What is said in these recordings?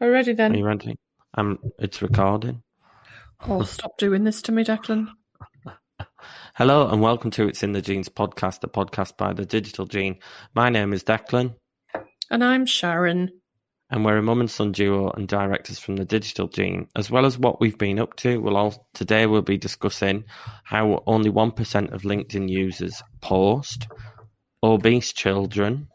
We're then? Are you ready? Um, it's recording. Oh, stop doing this to me, Declan. Hello and welcome to It's in the Genes podcast, the podcast by the Digital Gene. My name is Declan, And I'm Sharon. and we're a mum and son duo and directors from the Digital Gene. As well as what we've been up to, we'll all today we'll be discussing how only one percent of LinkedIn users post, obese children,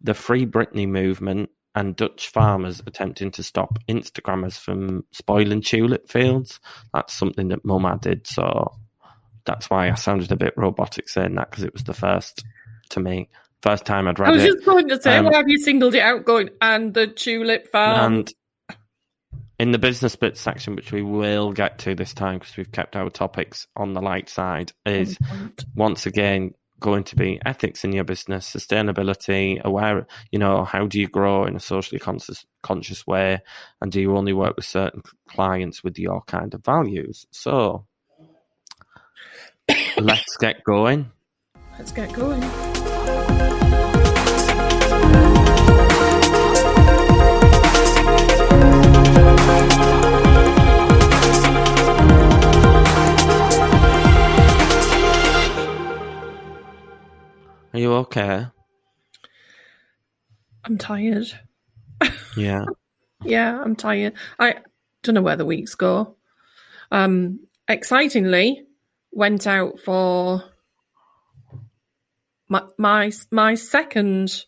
the Free Britney movement, and Dutch farmers attempting to stop Instagrammers from spoiling tulip fields. That's something that Mum added, so that's why I sounded a bit robotic saying that because it was the first to me, first time I'd read it. I was it. just going to say, Um, why have you singled it out going, and the tulip farm? And in the business bits section, which we will get to this time because we've kept our topics on the light side, is once again going to be ethics in your business, sustainability, aware, you know, how do you grow in a socially conscious, conscious way? And do you only work with certain clients with your kind of values? So let's get going. Let's get going. Are you okay? I'm tired. Yeah. Yeah, I'm tired. I don't know where the weeks go. Um, excitingly, went out for my my my second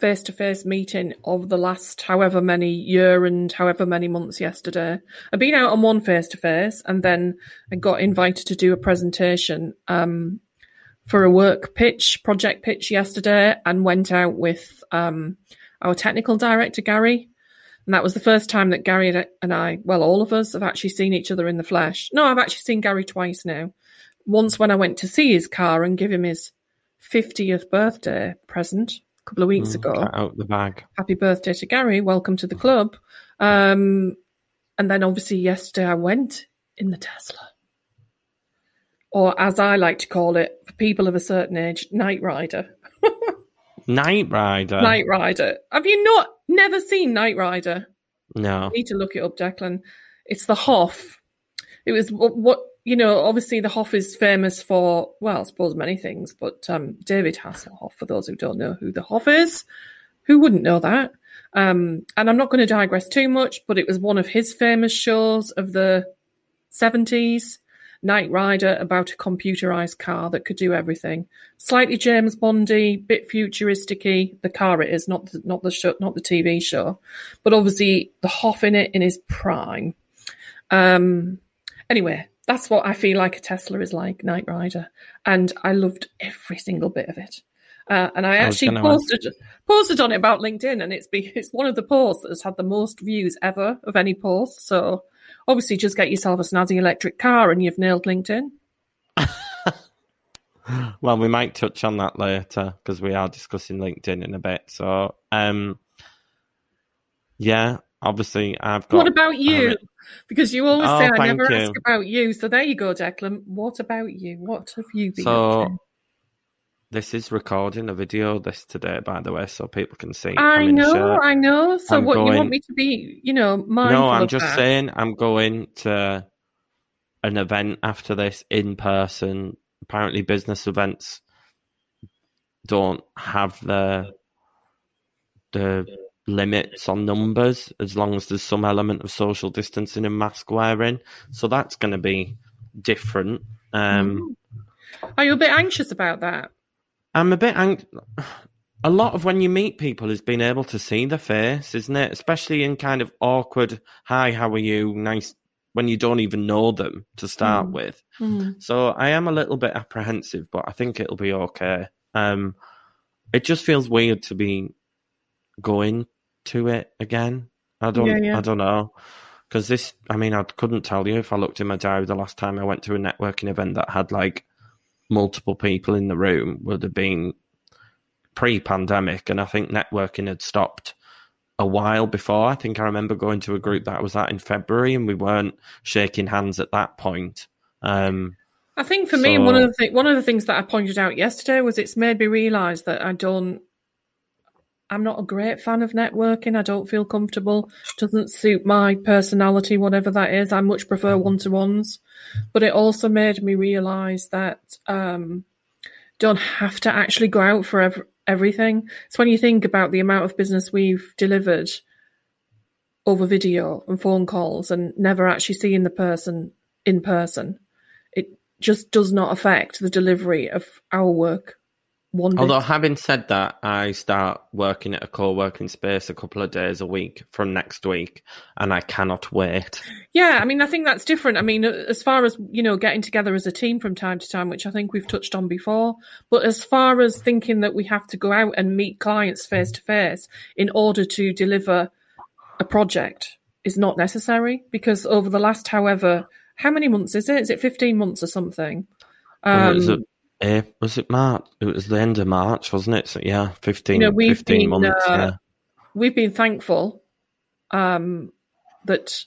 face to face meeting of the last however many year and however many months yesterday. I've been out on one face to face and then I got invited to do a presentation um, for a work pitch, project pitch yesterday and went out with um, our technical director, Gary. And that was the first time that Gary and I, well, all of us have actually seen each other in the flesh. No, I've actually seen Gary twice now. Once when I went to see his car and give him his 50th birthday present a couple of weeks Mm, ago. out the bag. Happy birthday to Gary. Welcome to the club. Um, and then obviously yesterday I went in the Tesla. Or as I like to call it, for people of a certain age, Knight Rider. Knight Rider. Knight Rider. Have you not never seen Knight Rider? No. You need to look it up, Declan. It's the Hoff. It was what, what you know. Obviously, the Hoff is famous for well, I suppose many things, but um, David Hasselhoff. For those who don't know who the Hoff is, who wouldn't know that? Um, and I'm not going to digress too much, but it was one of his famous shows of the 70s. Knight Rider about a computerized car that could do everything. Slightly James Bondy, bit futuristicy. The car it is, not the, not the show, not the TV show, but obviously the Hoff in it in his prime. Um, anyway, that's what I feel like a Tesla is like, Knight Rider, and I loved every single bit of it. Uh, and I I actually posted posted on it about LinkedIn, and it's be, it's one of the posts that has had the most views ever of any post. So obviously, just get yourself a snazzy electric car, and you've nailed LinkedIn. Well, we might touch on that later because we are discussing LinkedIn in a bit. So, um, yeah, obviously, I've got. What about you? um, Because you always Oh, say I never you. ask about you. So there you go, Declan. What about you? What have you been So? This is recording a video this today, by the way, so people can see. I know. I know. So I'm what you want me to be? You know, mindful No, I'm just that? saying I'm going to an event after this in person. Apparently, business events don't have the the limits on numbers as long as there's some element of social distancing and mask wearing. So that's going to be different. Um, Are you a bit anxious about that? I'm a bit ang- a lot of when you meet people is being able to see the face, isn't it? Especially in kind of awkward, hi, how are you? Nice when you don't even know them to start Mm. with. Hmm. So I am a little bit apprehensive, but I think it'll be okay. Um, it just feels weird to be going to it again. I don't, Yeah, yeah. I don't know. Because this, I mean, I couldn't tell you if I looked in my diary the last time I went to a networking event that had like multiple people in the room would have been pre-pandemic, and I think networking had stopped a while before. I think I remember going to a group that was at in February, and we weren't shaking hands at that point. Um, I think for me, one of the th- one of the things that I pointed out yesterday was it's made me realise that I don't. I'm not a great fan of networking. I don't feel comfortable. Doesn't suit my personality, whatever that is. I much prefer one to ones. But it also made me realize that um, don't have to actually go out for ev- everything. So when you think about the amount of business we've delivered over video and phone calls and never actually seeing the person in person, it just does not affect the delivery of our work one Although having said that, I start working at a co-working space a couple of days a week from next week, and I cannot wait. Yeah, I mean, I think that's different. I mean, as far as you know, getting together as a team from time to time, which I think we've touched on before, but as far as thinking that we have to go out and meet clients face to face in order to deliver a project is not necessary because over the last, however, how many months is it? Is it fifteen months or something? Well, it was, Um, eh, was it March? It was the end of March, wasn't it? So yeah, 15, You know, we've 15 been, months. uh, yeah. we've been thankful um, that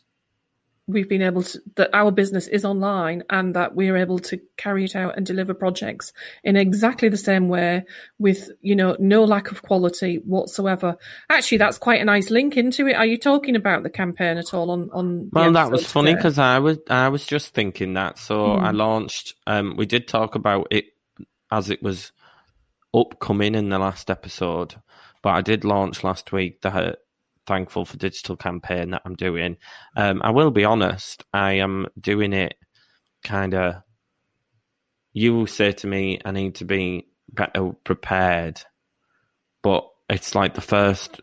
we've been able to that our business is online and that we're able to carry it out and deliver projects in exactly the same way with you know no lack of quality whatsoever actually that's quite a nice link into it are you talking about the campaign at all on on Well, that was episode funny because I was I was just thinking that. So Hmm. I launched. Um, we did talk about it as it was upcoming in the last episode, but I did launch last week the thankful for digital campaign that I'm doing. Um, I will be honest, I am doing it kind of. You say to me, I need to be better prepared, but it's like the first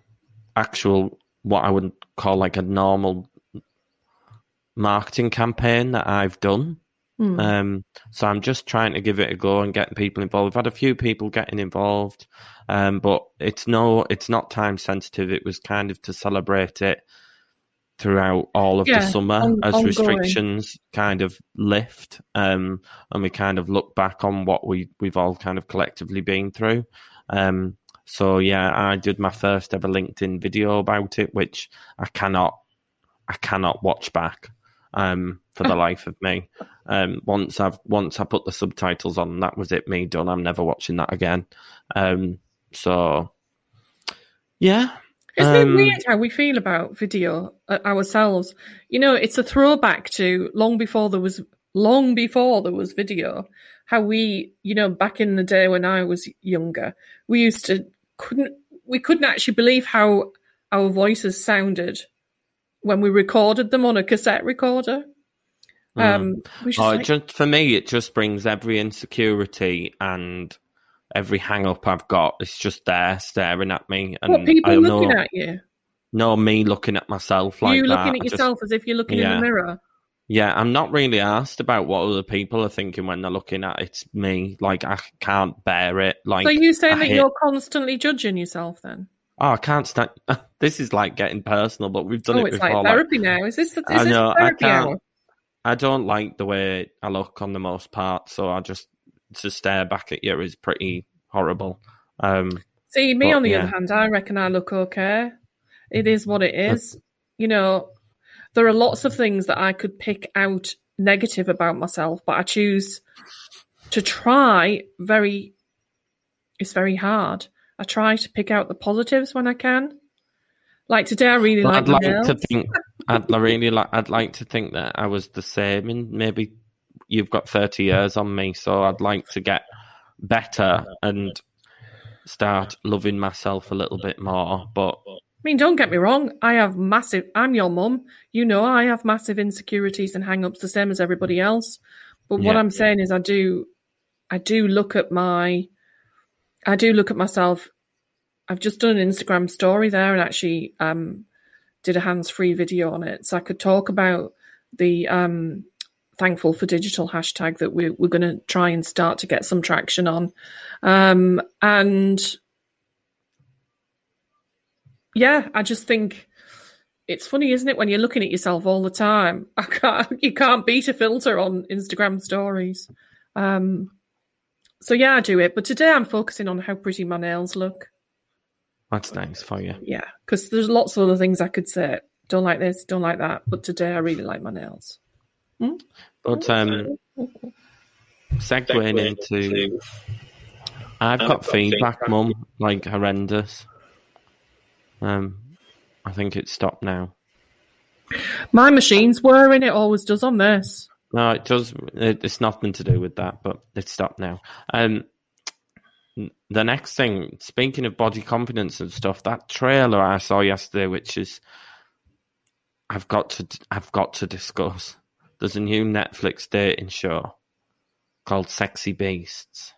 actual what I would call like a normal marketing campaign that I've done. Hmm. Um, so I'm just trying to give it a go and getting people involved. I've had a few people getting involved, um, but it's no, it's not time sensitive. It was kind of to celebrate it throughout all of Yeah, the summer on- as ongoing. restrictions kind of lift, um, and we kind of look back on what we we've all kind of collectively been through. Um, so yeah, I did my first ever LinkedIn video about it, which I cannot, I cannot watch back um, for the life of me. Um, once I've once I put the subtitles on, that was it. Me done. I'm never watching that again. Um, so yeah, Isn't Um, it weird how we feel about video uh, ourselves? You know, it's a throwback to long before there was long before there was video. How we, you know, back in the day when I was younger, we used to couldn't we couldn't actually believe how our voices sounded when we recorded them on a cassette recorder. Um, we Oh, like, just for me, it just brings every insecurity and every hang up I've got. It's just there staring at me, and what people I looking know, at you, No, me looking at myself like you that. looking I at just- yourself as if you're looking in the mirror. Yeah, I'm not really asked about what other people are thinking when they're looking at it's me. Like I can't bear it. Like So you saying I that hate- you're constantly judging yourself then? Oh, I can't stand. This is like getting personal, but we've done oh, it it's before. like like- therapy now. Is this, is I this know, I therapy can't- hour? I don't like the way I look on the most part, so I just to stare back at you is pretty horrible. Um, See, me But, on the yeah. other hand, I reckon I look okay. It is what it is. You know, there are lots of things that I could pick out negative about myself, but I choose to try very, it's very hard. I try to pick out the positives when I can. Like today, I really like I'd like nails. to think. I'd really like. I'd like to think that I was the same, and maybe you've got thirty years on me, so I'd like to get better and start loving myself a little bit more. But I mean, don't get me wrong. I have massive. I'm your mum. You know, I have massive insecurities and hang-ups, the same as everybody else. But what Yeah. I'm saying is, I do, I do look at my, I do look at myself. I've just done an Instagram story there, and actually um, did a hands-free video on it, so I could talk about the um, thankful for digital hashtag that we're we're going to try and start to get some traction on, um, and yeah, I just think it's funny, isn't it, when you're looking at yourself all the time? I can't, you can't beat a filter on Instagram stories. Um, so yeah, I do it. But today I'm focusing on how pretty my nails look. That's nice for you. Yeah, because there's lots of other things I could say. Don't like this, don't like that. But today I really like my nails. But um, segueing into, I've got feedback, mum, like horrendous. Um, I think it's stopped now. My machine's whirring. It always does on this. No, it does. It, it's nothing to do with that, but it's stopped now. Um, the next thing, speaking of body confidence and stuff, that trailer I saw yesterday, which is, I've got to, I've got to discuss. There's a new Netflix dating show called Sexy Beasts.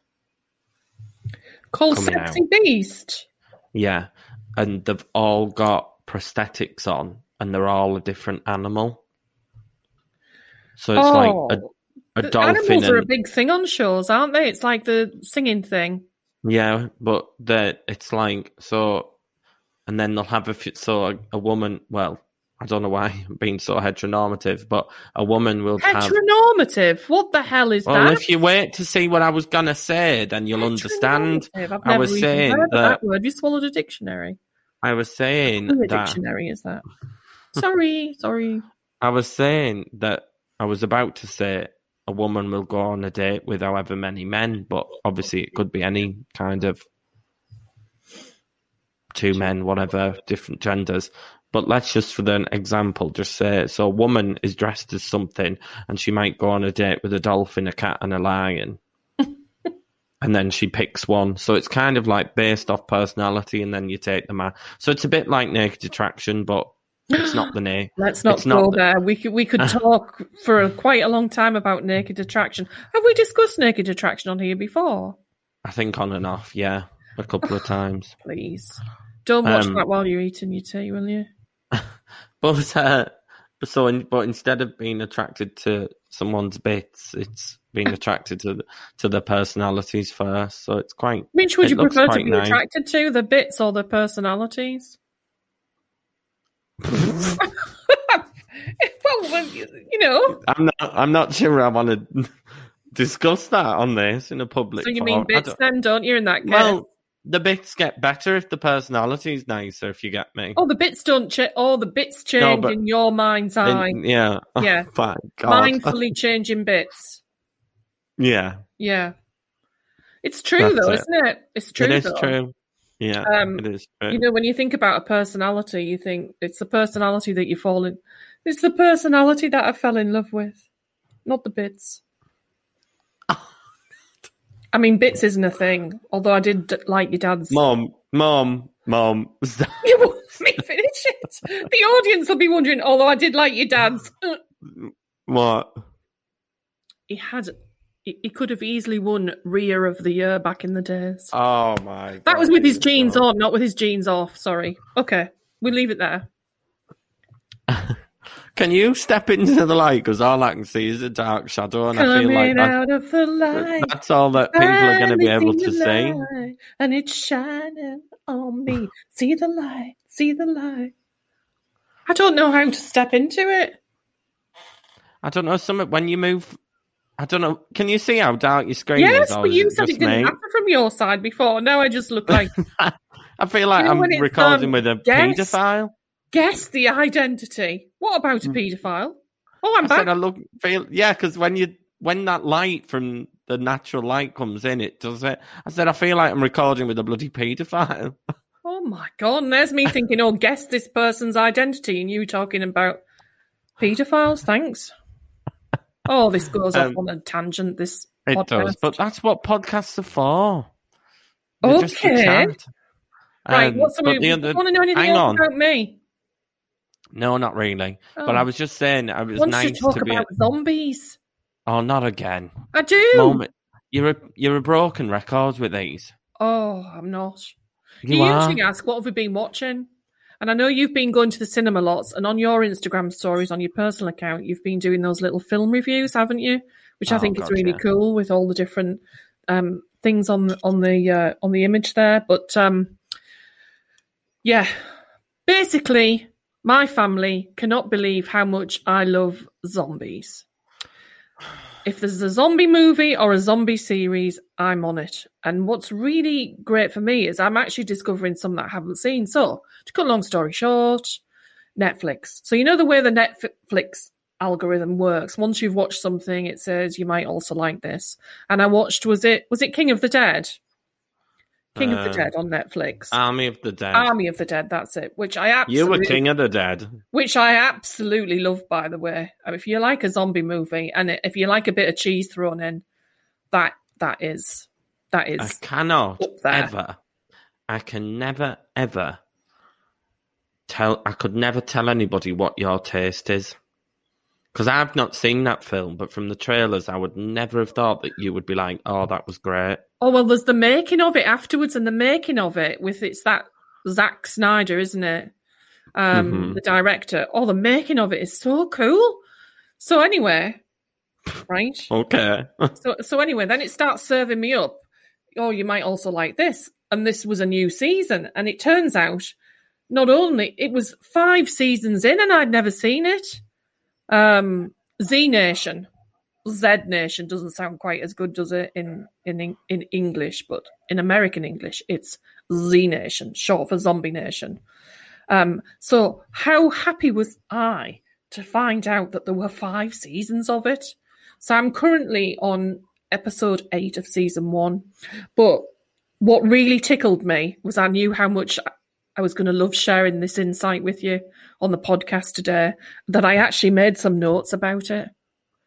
Called Sexy Beast. Yeah, and they've all got prosthetics on, and they're all a different animal. So it's like a, oh, a The dolphin. Animals are a big thing on shows, aren't they? It's like the singing thing. Yeah, but that it's like so, and then they'll have a f- so a, a woman. Well, I don't know why I'm being so heteronormative, but a woman will have. Heteronormative. What the hell is Well, that? Well, if you wait to see what I was gonna say, then you'll understand. I was saying heard that- that word. You swallowed a dictionary. I was saying Who a that dictionary is that? sorry, sorry. I was saying that I was about to say a woman will go on a date with however many men, but obviously it could be any kind of two men, whatever, different genders. But let's just, for an example, just say so a woman is dressed as something and she might go on a date with a dolphin, a cat, and a lion. and then she picks one. So it's kind of like based off personality and then you take them out. So it's a bit like naked attraction, but it's not the name. Let's not It's not go the- there. We could we could talk for quite a long time about naked attraction. Have we discussed naked attraction on here before? I think on and off, yeah, a couple of times. Please don't watch Um, that while you're eating your tea, will you? But uh, so, in, but instead of being attracted to someone's bits, it's being attracted to the, to their personalities first. So it's quite. Which would you prefer to be nice. attracted to, the bits or the personalities? Well, you know. I'm not. I'm not sure I want to discuss that on this in a public. So you forum. mean bits don't- then, don't you? In that case, Well, the bits get better if the personality is nicer. If you get me. oh, the bits don't change. Oh, the bits change but- in your mind's eye. Then- yeah. Yeah. Oh, God. Mindfully changing bits. yeah. Yeah, it's true That's though, isn't it? It's true. it is though. true. Yeah. Um, it is true. You know, when you think about a personality, you think it's the personality that you fall in. It's the personality that I fell in love with, not the bits. I mean, bits isn't a thing. Although I did d- like your dad's. Mom, mom, mom. stop. You won't let me finish it. The audience will be wondering. Although I did like your dad's. What? He had. He he could have easily won Rear of the Year back in the days. Oh my! That was with his jeans God. on, not with his jeans off. Sorry. Okay, we'll leave it there. Can you step into the light? Because all I can see is a dark shadow, and I feel like Coming that, out of the light. that's all that people are going to be able to see. see. And it's shining on me. See the light. See the light. I don't know how to step into it. I don't know. Some when you move, I don't know. Can you see how dark your screen yes, is? or but you said it didn't happen from your side before. Now I just look like I feel like You know I'm recording um, with a guess? paedophile. guess the identity. What about a Hmm. paedophile? Oh, I'm I back. I look feel yeah, because when you when that light from the natural light comes in, it does it. I said I feel like I'm recording with a bloody paedophile. Oh my god! And there's me thinking, oh, guess this person's identity, and you talking about paedophiles. Thanks. Oh, this goes off Um, on a tangent. This It podcast. does, but that's what podcasts are for. They're just Okay. chat. right, Um, what's the move? the You want to know anything else on. about me? No, not really. Oh. But I was just saying, it was want nice to talk to be. about zombies. Oh, not again. I do. Moment, you're a you're a broken record with these. Oh, I'm not. You, You, usually ask, "What have we been watching?" And I know you've been going to the cinema lots, and on your Instagram stories, on your personal account, you've been doing those little film reviews, haven't you? Which I Oh, think is really yeah. cool with all the different um, things on the, on the uh, on the image there. But um, yeah, basically, my family cannot believe how much I love zombies. If there's a zombie movie or a zombie series, I'm on it. And what's really great for me is I'm actually discovering some that I haven't seen. So, to cut a long story short, Netflix. So, you know the way the Netflix algorithm works. Once you've watched something, it says you might also like this. And I watched was it was it King of the Dead? King of the um, Dead on Netflix. Army of the Dead. Army of the Dead, that's it. Which I absolutely. you were King of the Dead. which I absolutely love, by the way. I mean, if you like a zombie movie and if you like a bit of cheese thrown in, that that is that is. I cannot ever. I can never ever tell. I could never tell anybody what your taste is because I've not seen that film. But from the trailers, I would never have thought that you would be like, "Oh, that was great." Oh well, there's the making of it afterwards, and the making of it with it's that Zack Snyder, isn't it? Um, Mhm. the director. Oh, the making of it is so cool. So anyway, right. Okay. So so anyway, then it starts serving me up. Oh, you might also like this, and this was a new season, and it turns out not only it was five seasons in, and I'd never seen it. Um, Z Nation, Z Nation doesn't sound quite as good, does it? In in in English, but in American English, it's Z Nation, short for Zombie Nation. Um, so how happy was I to find out that there were five seasons of it? So I'm currently on episode eight of season one. But what really tickled me was I knew how much I was going to love sharing this insight with you on the podcast today, that I actually made some notes about it.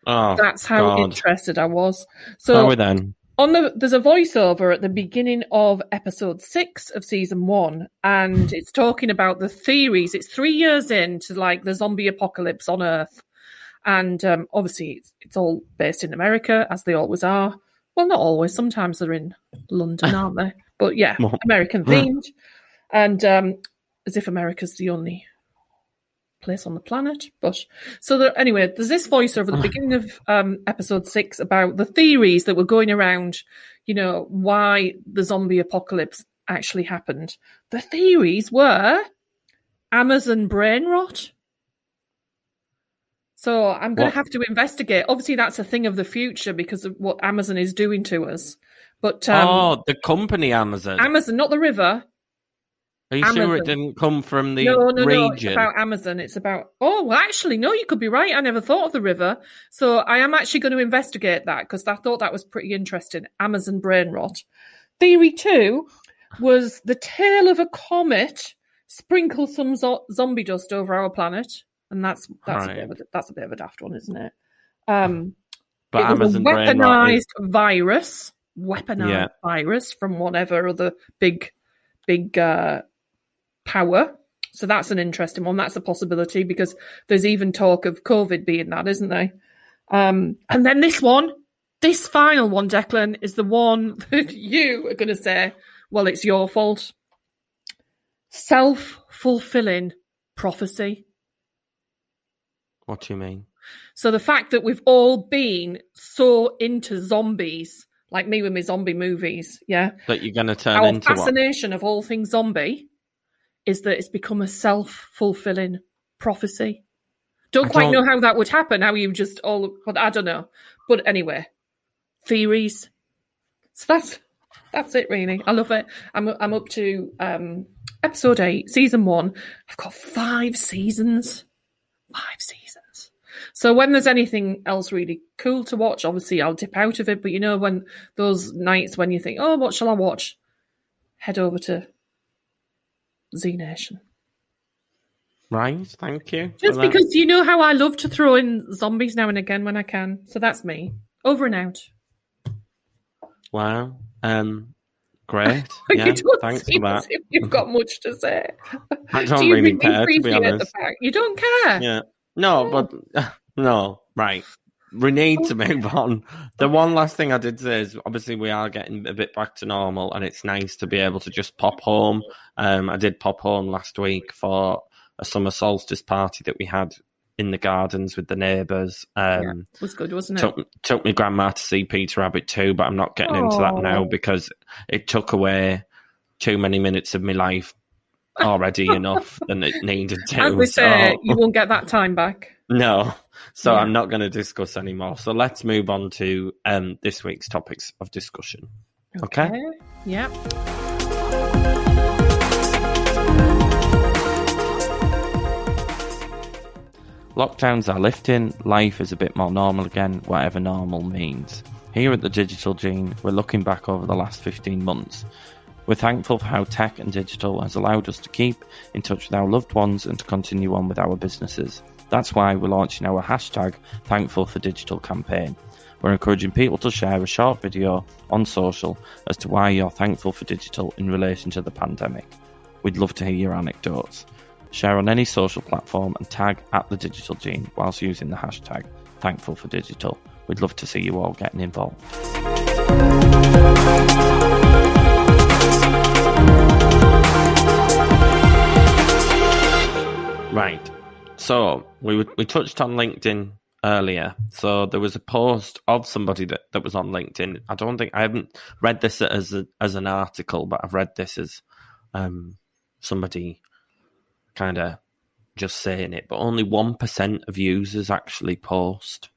Oh, That's how God. interested I was. So then, on the there's a voiceover at the beginning of episode six of season one, and it's talking about the theories. It's three years into like the zombie apocalypse on Earth, and um, obviously it's, it's all based in America as they always are. Well, not always. Sometimes they're in London, aren't they? But yeah, American themed, and um, as if America's the only place on the planet. But so there, anyway, there's this voiceover at the beginning of um, episode six about the theories that were going around. You know why the zombie apocalypse actually happened. The theories were Amazon brain rot. So I'm going What? to have to investigate. Obviously, that's a thing of the future because of what Amazon is doing to us. But um, oh, the company Amazon. Amazon, not the river. Are you sure it didn't come from the no, no, no. It's about Amazon. It's about. Oh, well, actually, no. You could be right. I never thought of the river. So I am actually going to investigate that because I thought that was pretty interesting. Amazon brain rot. Theory two was the tail of a comet sprinkle some zo- zombie dust over our planet, and that's that's a bit of a, that's a bit of a daft one, isn't it? Um, but it was Amazon a brain rot is- weaponized virus, weaponized Yeah. virus from whatever other big, big uh, power. So that's an interesting one. That's a possibility because there's even talk of COVID being that, isn't there? Um, and then this one, this final one, Declan, is the one that you are going to say, well, it's your fault. Self fulfilling prophecy. What do you mean? So the fact that we've all been so into zombies, like me with my zombie movies, yeah, That you're going to turn our into what? fascination of all things zombie is that it's become a self fulfilling prophecy. Don't I quite don't- know how that would happen. How you just all, but I don't know. But anyway, theories. So that's that's it, really. I love it. I'm I'm up to um episode eight, season one. I've got five seasons. Five seasons. So when there's anything else really cool to watch, obviously I'll dip out of it. But you know, when those nights when you think, oh, what shall I watch? Head over to Z Nation. Right, thank you. Just that. because you know how I love to throw in zombies now and again when I can. So that's me. Over and out. Wow. Um, great. you Yeah, don't thanks seem for as that. if you've got much to say. I don't Do you really care, to be honest. You don't care. Yeah. No, but no, right. We need to move on. The one last thing I did say is obviously we are getting a bit back to normal and it's nice to be able to just pop home. Um, I did pop home last week for a summer solstice party that we had in the gardens with the neighbours. Um, It was good, wasn't it? took took my grandma to see Peter Rabbit too, but I'm not getting into that now because it took away too many minutes of my life already enough than it needed to. As we say, so- you won't get that time back. No, so Yeah. I'm not going to discuss anymore. So let's move on to um, this week's topics of discussion. Okay. Yeah. Lockdowns are lifting, life is a bit more normal again, whatever normal means. Here at the Digital Gene, we're looking back over the last 15 months. We're thankful for how tech and digital has allowed us to keep in touch with our loved ones and to continue on with our businesses. That's why we're launching our hashtag Thankful for Digital campaign. We're encouraging people to share a short video on social as to why you're thankful for digital in relation to the pandemic. We'd love to hear your anecdotes. Share on any social platform and tag at the Digital Gene whilst using the hashtag Thankful for Digital. We'd love to see you all getting involved. Right. So we we touched on LinkedIn earlier. So there was a post of somebody that, that was on LinkedIn. I don't think I haven't read this as a, as an article, but I've read this as um, somebody kind of just saying it. But only one percent of users actually post.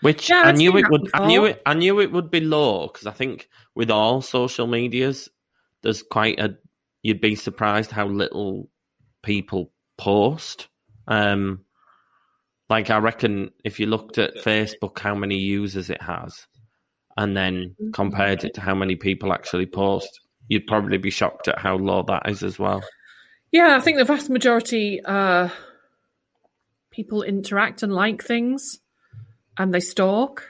Which Yeah, I knew it would. I knew it. I knew it would be low because I think with all social medias, there's quite a. You'd be surprised how little people post. Um, like I reckon, if you looked at Facebook, how many users it has, and then compared it to how many people actually post, you'd probably be shocked at how low that is as well. Yeah, I think the vast majority uh, people interact and like things, and they stalk,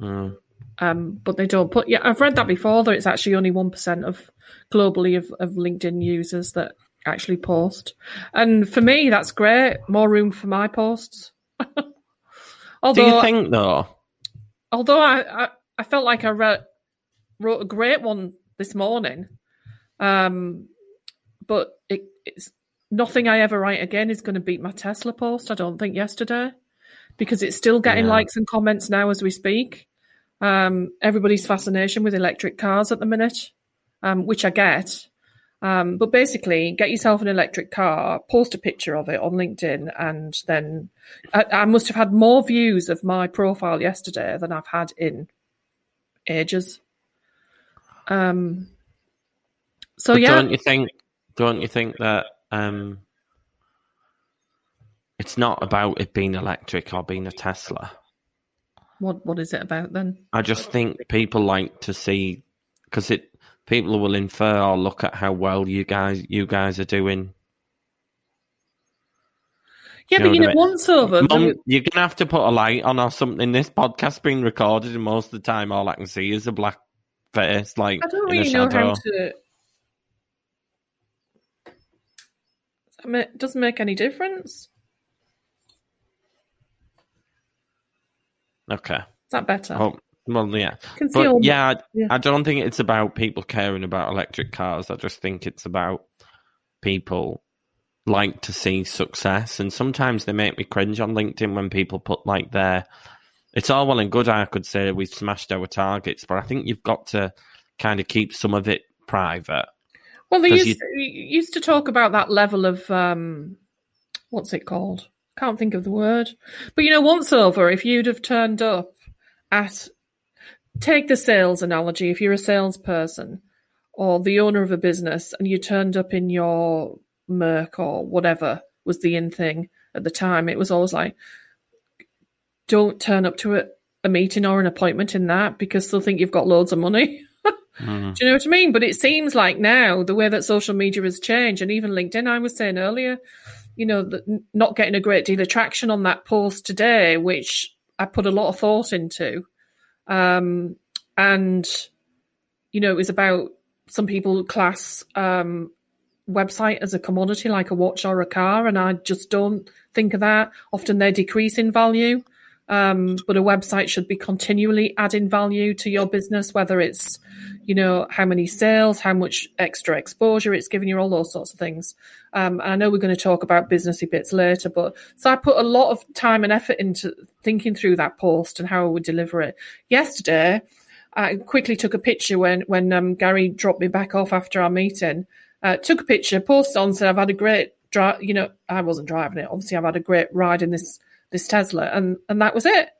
Mm. um, but they don't put. Yeah, I've read that before. That it's actually only one percent of globally of, of LinkedIn users that actually post, and for me, that's great. More room for my posts. Do although, you think though? although I, I, I felt like I wrote, wrote a great one this morning, um, but it, it's nothing I ever write again is going to beat my Tesla post. I don't think yesterday because it's still getting Yeah. likes and comments now as we speak. Um, everybody's fascination with electric cars at the minute, um, which I get. Um, but basically, get yourself an electric car, post a picture of it on LinkedIn, and then I, I must have had more views of my profile yesterday than I've had in ages. Um, so But yeah, don't you think? Don't you think that um, it's not about it being electric or being a Tesla? what what is it about then? I just think people like to see because it people will infer or look at how well you guys you guys are doing. Yeah, You but you know, once over, Mum, the- you're gonna have to put a light on or something. This podcast being recorded, and most of the time, all I can see is a black face, like I don't really know how to. I mean, it doesn't make any difference. Okay. Is that better? Oh, well, yeah. But yeah, I, yeah. I don't think it's about people caring about electric cars. I just think it's about people like to see success, and sometimes they make me cringe on LinkedIn when people put like their. It's all well and good. I could say we've smashed our targets, but I think you've got to kind of keep some of it private. Well, they used, you... used to talk about that level of um, what's it called? Can't think of the word. But you know, once over, if you'd have turned up at take the sales analogy, if you're a salesperson or the owner of a business and you turned up in your Merc or whatever was the in thing at the time, it was always like, don't turn up to a, a meeting or an appointment in that because they'll think you've got loads of money. Mm. Do you know what I mean? But it seems like now the way that social media has changed, and even LinkedIn, I was saying earlier, you know, that not getting a great deal of traction on that post today, which I put a lot of thought into. Um, and, you know, it was about some people class um, website as a commodity like a watch or a car, and I just don't think of that. Often they decrease in value. Um, but a website should be continually adding value to your business, whether it's, you know, how many sales, how much extra exposure it's giving you, all those sorts of things. Um, and I know we're going to talk about businessy bits later, but so I put a lot of time and effort into thinking through that post and how I would deliver it. Yesterday, I quickly took a picture when when um, Gary dropped me back off after our meeting. Uh, took a picture, posted on, said I've had a great drive. You know, I wasn't driving it. Obviously, I've had a great ride in this this Tesla, and and that was it.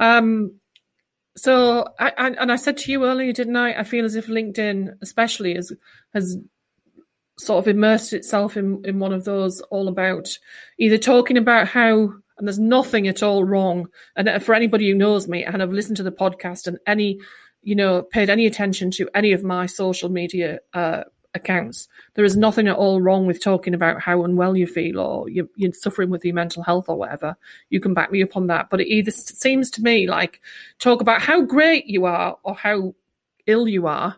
Um, so I, I and I said to you earlier, didn't I? I feel as if LinkedIn, especially, has has sort of immersed itself in in one of those all about either talking about how and there's nothing at all wrong. And for anybody who knows me and have listened to the podcast and any you know, paid any attention to any of my social media uh, accounts, there is nothing at all wrong with talking about how unwell you feel or you're, you're, suffering with your mental health or whatever. You can back me up on that. But it either seems to me like talk about how great you are or how ill you are.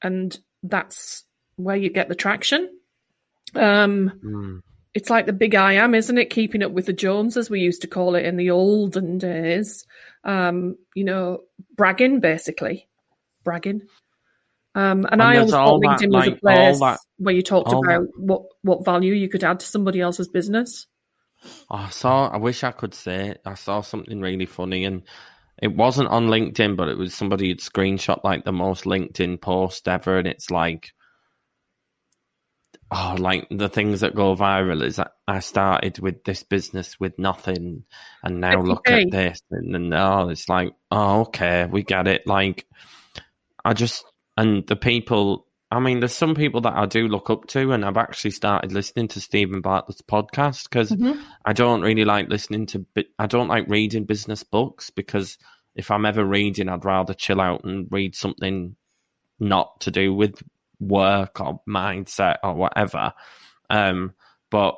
And that's where you get the traction. Um, mm. It's like the big I am, isn't it? Keeping up with the Jones, as we used to call it in the olden days. Um, you know, bragging, basically. Bragging. Um, and, and I always thought LinkedIn that, was like, a place that, where you talked about that. what, what value you could add to somebody else's business. Oh, I saw. I wish I could say it. I saw something really funny, and it wasn't on LinkedIn, but it was somebody had screenshot like the most LinkedIn post ever, and it's like, oh, like the things that go viral is I started with this business with nothing, and now Every look at this, and, and oh, it's like, oh, okay, we get it. Like, I just and the people I mean, there's some people that I do look up to, and I've actually started listening to Steven Bartlett's podcast because mm-hmm. I don't really like listening to. I don't like reading business books because if I'm ever reading, I'd rather chill out and read something not to do with work or mindset or whatever. Um, but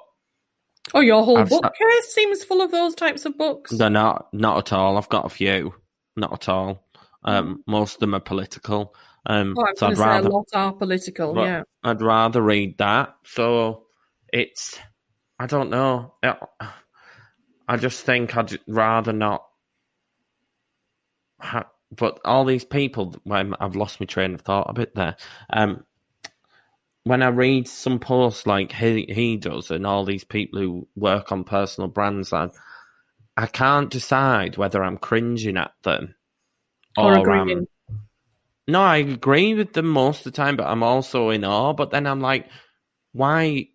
oh, your whole I've bookcase seems full of those types of books. They're not, not at all. I've got a few, not at all. Um, mm. most of them are political. Um, oh, so I'd rather a lot are political. Yeah, I'd rather read that. So it's I don't know. I just think I'd rather not. Ha- but all these people, when I've lost my train of thought a bit there. Um, when I read some posts like he he does, and all these people who work on personal brands, I I can't decide whether I'm cringing at them or, or agreeing. No, I agree with them most of the time, but I'm also in awe. But then I'm like, why?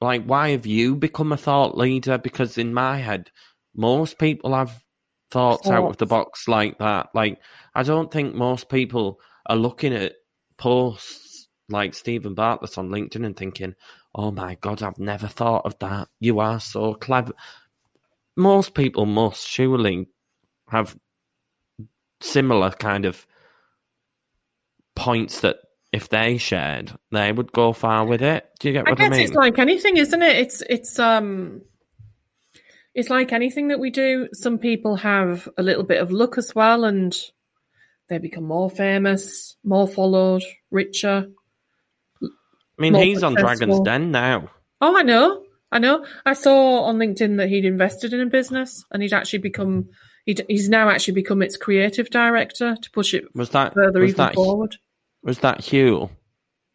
Like, why have you become a thought leader? Because in my head, most people have thoughts, thoughts out of the box like that. Like, I don't think most people are looking at posts like Steven Bartlett on LinkedIn and thinking, oh my God, I've never thought of that. You are so clever. Most people must surely have similar kind of points that if they shared, they would go far with it. Do you get what I, I mean? It's like anything, isn't it? It's it's um it's like anything that we do. Some people have a little bit of luck as well and they become more famous, more followed, richer. I mean, he's successful. on Dragon's Den now. Oh, I know. I know. I saw on LinkedIn that he'd invested in a business and he'd actually become he's now actually become its creative director to push it was that, further was even that, forward. Was that Huel?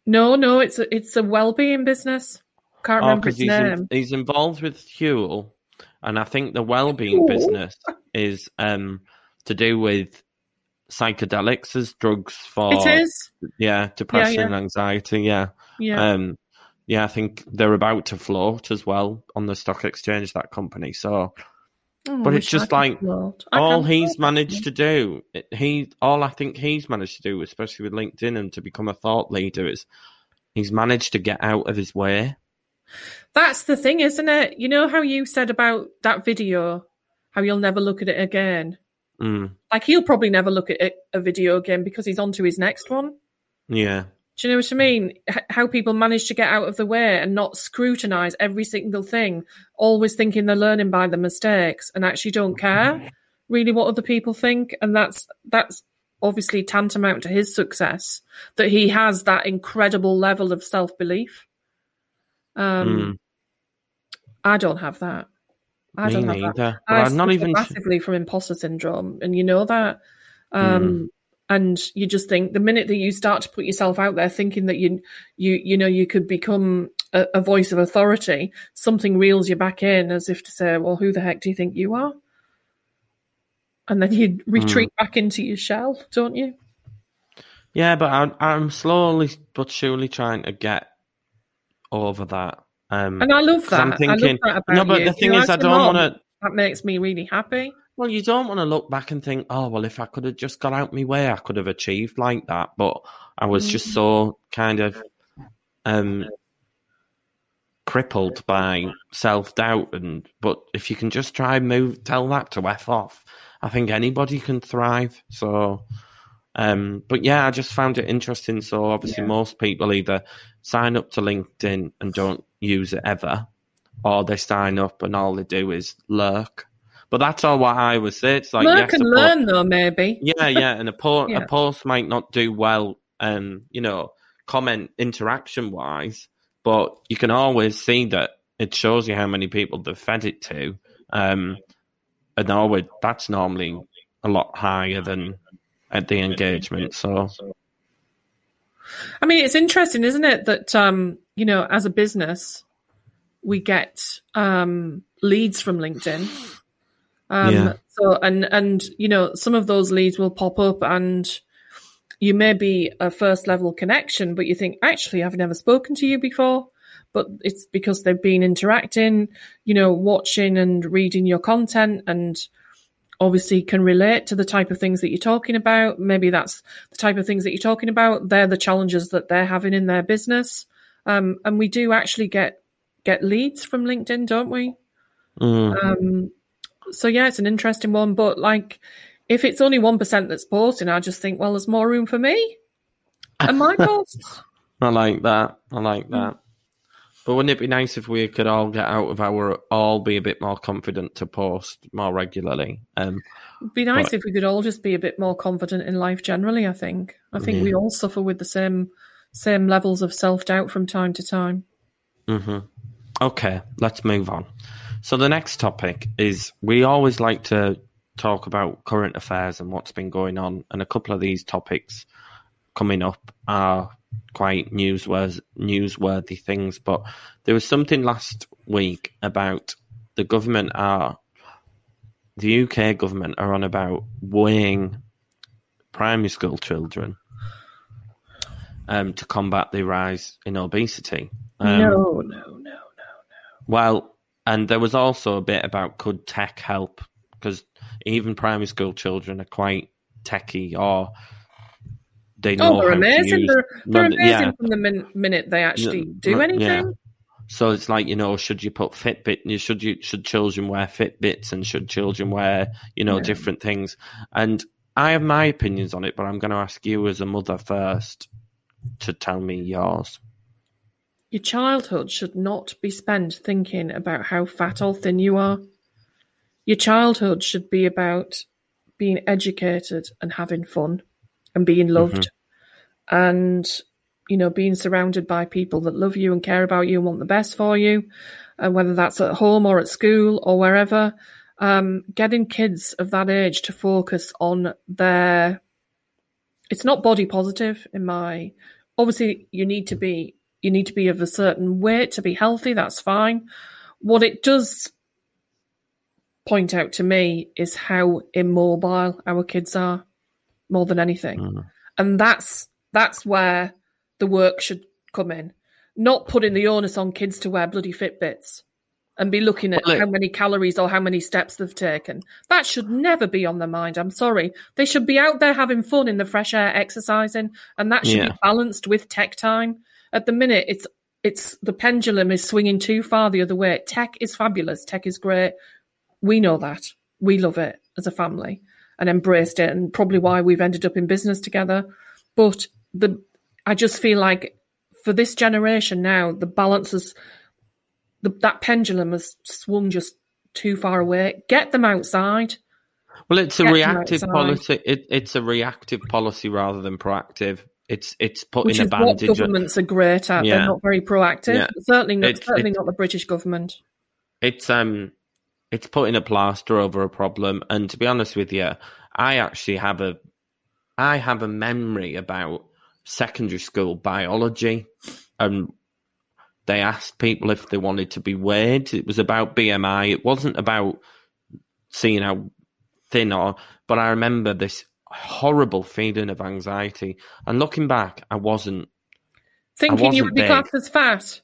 No, no, it's a it's a well-being business. Can't oh, remember his he's name. In, he's involved with Huel, and I think the well-being business is um to do with psychedelics as drugs for it is yeah depression yeah, yeah. and anxiety yeah yeah um yeah I think they're about to float as well on the stock exchange that company so Oh, but it's just like all he's managed to do. He all I think he's managed to do, especially with LinkedIn and to become a thought leader, is he's managed to get out of his way. That's the thing, isn't it? You know how you said about that video, how you'll never look at it again. Mm. Like he'll probably never look at a video again because he's on to his next one. Yeah. Do you know what I mean? H- how people manage to get out of the way and not scrutinize every single thing, always thinking they're learning by the mistakes and actually don't care really what other people think. And that's that's obviously tantamount to his success that he has that incredible level of self belief. Um, mm. I don't have that. I Me don't have neither. that. I I'm not even massively from imposter syndrome, and you know that. Um, mm and you just think the minute that you start to put yourself out there thinking that you you you know you could become a, a, voice of authority something reels you back in as if to say well who the heck do you think you are and then you retreat mm. back into your shell don't you yeah but I'm, I'm slowly but surely trying to get over that um, and i love that i'm thinking no but you. the thing you is i don't want to that makes me really happy well, you don't want to look back and think, oh, well, if I could have just got out my way, I could have achieved like that. But I was just so kind of um, crippled by self doubt and but if you can just try and move tell that to F off, I think anybody can thrive. So um but yeah, I just found it interesting. So obviously Yeah. most people either sign up to LinkedIn and don't use it ever, or they sign up and all they do is lurk. But that's all what I would say. It's like yes, of learn, though, maybe. yeah, yeah, and a, po- Yeah. a post might not do well, um, you know, comment interaction wise, but you can always see that it shows you how many people they've fed it to, um, and always that's normally a lot higher than at the engagement. So I mean, it's interesting, isn't it, that um, you know, as a business, we get um, leads from LinkedIn. Um, Yeah. So, and and you know, some of those leads will pop up, and you may be a first level connection, but you think, actually, I've never spoken to you before. But it's because they've been interacting, you know, watching and reading your content, and obviously can relate to the type of things that you're talking about. Maybe that's the type of things that you're talking about. They're the challenges that they're having in their business. Um, and we do actually get get leads from LinkedIn, don't we? mm, Um, so yeah, it's an interesting one. But like, if it's only one percent that's posting, I just think, well, there's more room for me and my posts. I like that. I like that. But wouldn't it be nice if we could all get out of our all be a bit more confident to post more regularly? Um, It'd be nice Right. if we could all just be a bit more confident in life generally. I think. I think we all suffer with the same same levels of self doubt from time to time. Mm-hmm. Okay, let's move on. So the next topic is we always like to talk about current affairs and what's been going on, and a couple of these topics coming up are quite newsworthy, newsworthy things. But there was something last week about the government are the UK government are on about weighing primary school children um, to combat the rise in obesity. Um, no, no, no, no. well, and there was also a bit about could tech help because even primary school children are quite techy or they oh, know Oh, they're how amazing. to use. They're, they're amazing yeah. from the min- minute they actually Yeah, do yeah. anything. So it's like you know, should you put Fitbit? Should you should children wear Fitbits and should children wear you know Yeah. different things? And I have my opinions on it, but I'm going to ask you as a mother first to tell me yours. Your childhood should not be spent thinking about how fat or thin you are. Your childhood should be about being educated and having fun and being loved and, you know, being surrounded by people that love you and care about you and want the best for you, and whether that's at home or at school or wherever. Um, getting kids of that age to focus on their it's not body positive in my obviously you need to be you need to be of a certain weight to be healthy that's fine. What it does point out to me is how immobile our kids are more than anything. Mm. and that's that's where the work should come in. Not putting the onus on kids to wear bloody fitbits and be looking at Well, how many calories or how many steps they've taken. That should never be on their mind i'm sorry. They should be out there having fun in the fresh air exercising and that should Yeah. be balanced with tech time at the minute it's it's the pendulum is swinging too far the other way. Tech is fabulous. Tech is great. We know that. We love it as a family and embraced it and probably why we've ended up in business together. But the i just feel like for this generation now the balance is the, that pendulum has swung just too far away. Get them outside. Well, it's a Get reactive policy. It, it's a reactive policy rather than proactive. It's it's which putting a what bandage. on- governments are great at Yeah. they're not very proactive Yeah. certainly not It's- certainly it's- not the british government It's um, it's putting a plaster over a problem. And to be honest with you, I actually have a, I have a memory about secondary school biology, and they asked people if they wanted to be weighed. It was about BMI. It wasn't about seeing how thin or. But I remember this horrible feeling of anxiety. And looking back, I wasn't. thinking you wasn't would be big. classed as fat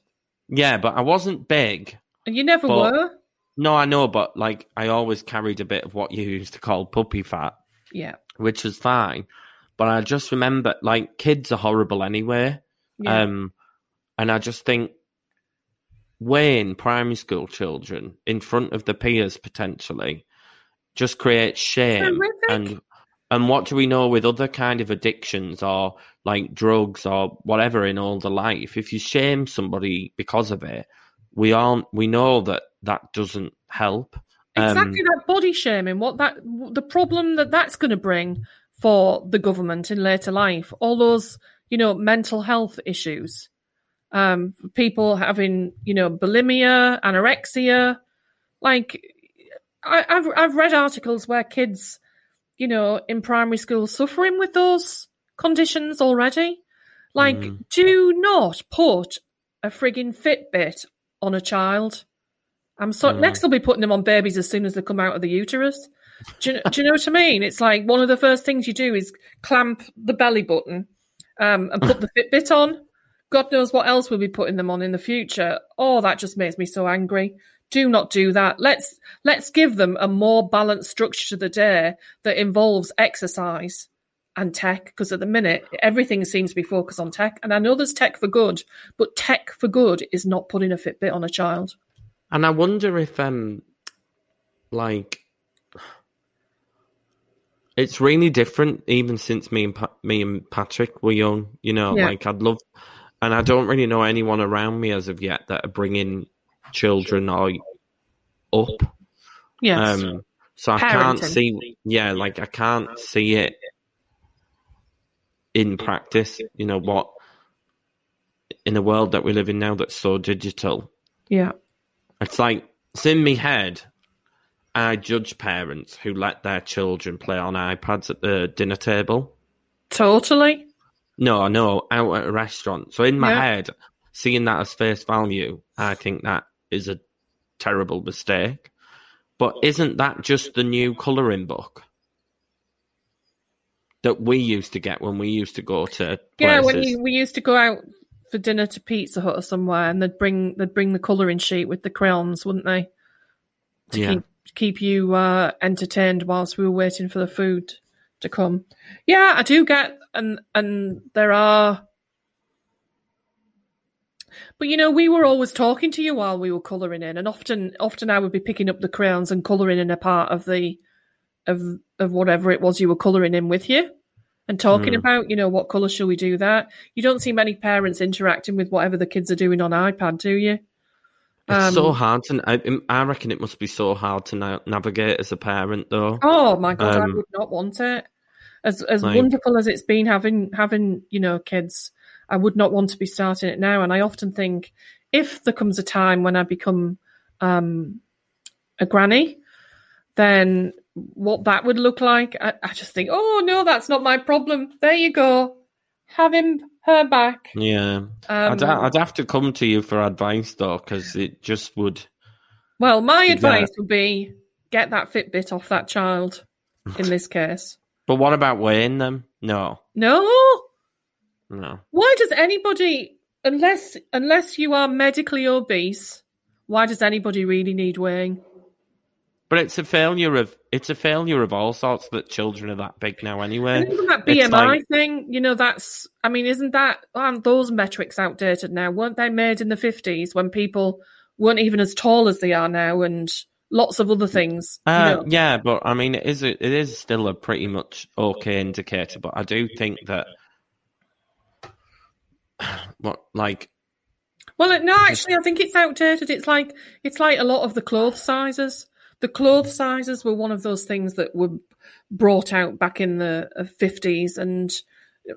Yeah, but I wasn't big. and you never But- were No, I know, but like I always carried a bit of what you used to call puppy fat, yeah which was fine. But I just remember, like, kids are horrible anyway. yeah Um, and I just think weighing primary school children in front of the peers potentially just creates shame and and what do we know with other kind of addictions or like drugs or whatever in older life? If you shame somebody because of it we aren't we know that that doesn't help. Um, Exactly that body shaming, what that the problem that that's going to bring for the government in later life, all those you know mental health issues, um, people having you know bulimia, anorexia, like I, I've I've read articles where kids, you know, in primary school suffering with those conditions already. Like, Mm. do not put a frigging Fitbit on a child. I'm so Mm. next they'll be putting them on babies as soon as they come out of the uterus. Do you, do you know what I mean? It's like one of the first things you do is clamp the belly button um, and put the Fitbit on. God knows what else we'll be putting them on in the future. Oh, that just makes me so angry. Do not do that. Let's let's give them a more balanced structure to the day that involves exercise and tech. Because at the minute, everything seems to be focused on tech. And I know there's tech for good, but tech for good is not putting a Fitbit on a child. And I wonder if, um, like, it's really different even since me and pa- me and Patrick were young. You know, Yeah. like I'd love, and I don't really know anyone around me as of yet that are bringing children are up. Yes. Um, so I can't see, yeah, like I can't see it in practice. You know what? In a world that we live in now, that's so digital, yeah. it's like it's in me head. I judge parents who let their children play on iPads at the dinner table. Totally. No, no, out at a restaurant. So in my Yeah. head, seeing that as face value, I think that is a terrible mistake. But isn't that just the new colouring book that we used to get when we used to go to Yeah, places? when you, we used to go out for dinner to Pizza Hut or somewhere, and they'd bring they'd bring the colouring sheet with the crayons, wouldn't they? To Yeah. keep keep you uh, entertained whilst we were waiting for the food to come. Yeah, I do get, and and there are. But you know, we were always talking to you while we were colouring in, and often, often I would be picking up the crayons and colouring in a part of the, of of whatever it was you were colouring in with you, and talking Mm. about, you know, what colour shall we do that? You don't see many parents interacting with whatever the kids are doing on iPad, do you? It's so Um, hard to. I, I reckon it must be so hard to na- navigate as a parent, though. Oh my god, I Um, would not want it. As as like- wonderful as it's been having having you know kids, I would not want to be starting it now. And I often think if there comes a time when I become um, a granny, then what that would look like, I, I just think, oh no, that's not my problem. There you go, have him her back. Yeah, Um, I'd, I'd have to come to you for advice though, because it just would. well, my Yeah. advice would be get that Fitbit off that child. In this case, But what about weighing them? No, no. No. Why does anybody, unless unless you are medically obese, why does anybody really need weighing? But it's a failure of it's a failure of all sorts that children are that big now anyway. And even that BMI like- thing, you know, that's. I mean, isn't that aren't those metrics outdated now? Weren't they made in the fifties when people weren't even as tall as they are now, and lots of other things? you Uh, know? yeah, but I mean, it is a, it is still a pretty much okay indicator. But I do think that what like Well, no, actually, I think it's outdated. It's like it's like a lot of the clothes sizes. The clothes sizes were one of those things that were brought out back in the uh, fifties, and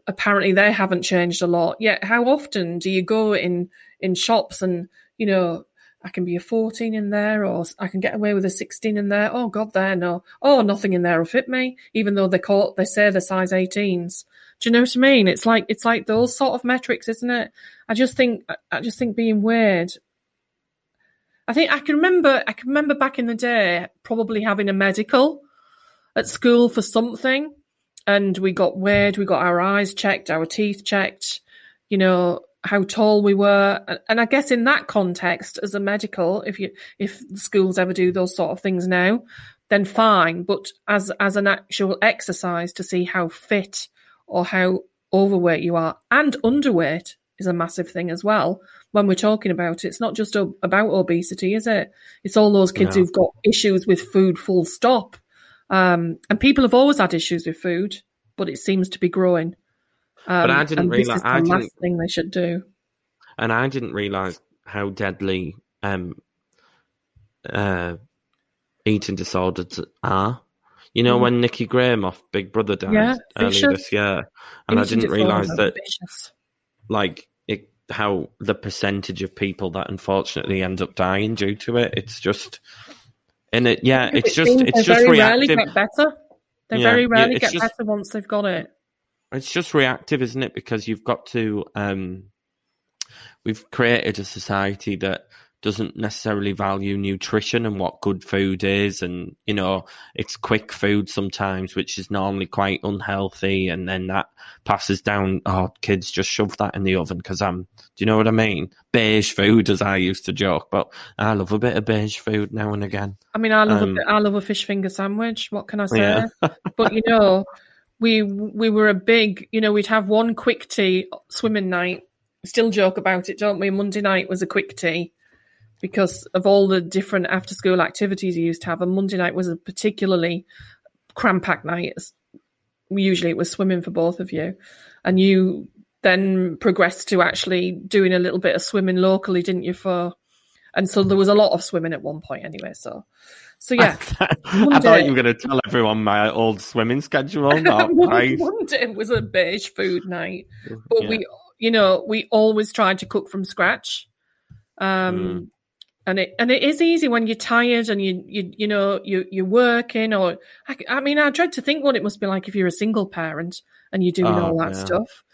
apparently they haven't changed a lot. Yet, how often do you go in in shops and you know? I can be a 14 in there, or I can get away with a 16 in there. Oh God, there no. Oh, nothing in there will fit me, even though they call they say they're size 18s. Do you know what I mean? It's like it's like those sort of metrics, isn't it? I just think I- just think being weird. I think I can remember I can remember back in the day probably having a medical at school for something and we got weird, we got our eyes checked, our teeth checked, you know, how tall we were. And I guess in that context, as a medical, if you if schools ever do those sort of things now, then fine. But as as an actual exercise to see how fit or how overweight you are and underweight is a massive thing as well. When we're talking about it, it's not just o- about obesity, is it? It's all those kids No. who've got issues with food, full stop. Um, and people have always had issues with food, but it seems to be growing. Um, I didn't and this realise- is the I last didn't- thing they should do. and I didn't realize how deadly um, uh, eating disorders are. You know, Mhm. when Nikki Graham off Big Brother died Yeah, earlier this year, and I didn't realize that, vicious. like, it, how the percentage of people that unfortunately end up dying due to it. It's just, and it, yeah, it's It just, it's just very rarely reactive. get better. They Yeah, very yeah, rarely it's get just- better once they've got it. it's just reactive, isn't it? Because you've got to. Um, we've created a society that doesn't necessarily value nutrition and what good food is, and you know, it's quick food sometimes, which is normally quite unhealthy, and then that passes down. Oh, kids just shove that in the oven because I'm. Do you know what I mean? Beige food, as I used to joke, but I love a bit of beige food now and again. I mean, I love Um, a bit, I love a fish finger sandwich. What can I say? Yeah. but you know, we we were a big. You know, we'd have one quick tea swimming night. Still joke about it, don't we? Monday night was a quick tea because of all the different after school activities you used to have. And Monday night was a particularly cram packed night. Usually, it was swimming for both of you, and you then progressed to actually doing a little bit of swimming locally, didn't you? For and so there was a lot of swimming at one point, anyway. So, so yeah. I One thought you were going to tell everyone my old swimming schedule. One, day was a beige food night, but Yeah. we, you know, we always tried to cook from scratch. Um, Mm. And it and it is easy when you're tired and you you you know you you're working or I, I mean I dread to think what it must be like if you're a single parent and you're doing Oh, all that yeah. stuff.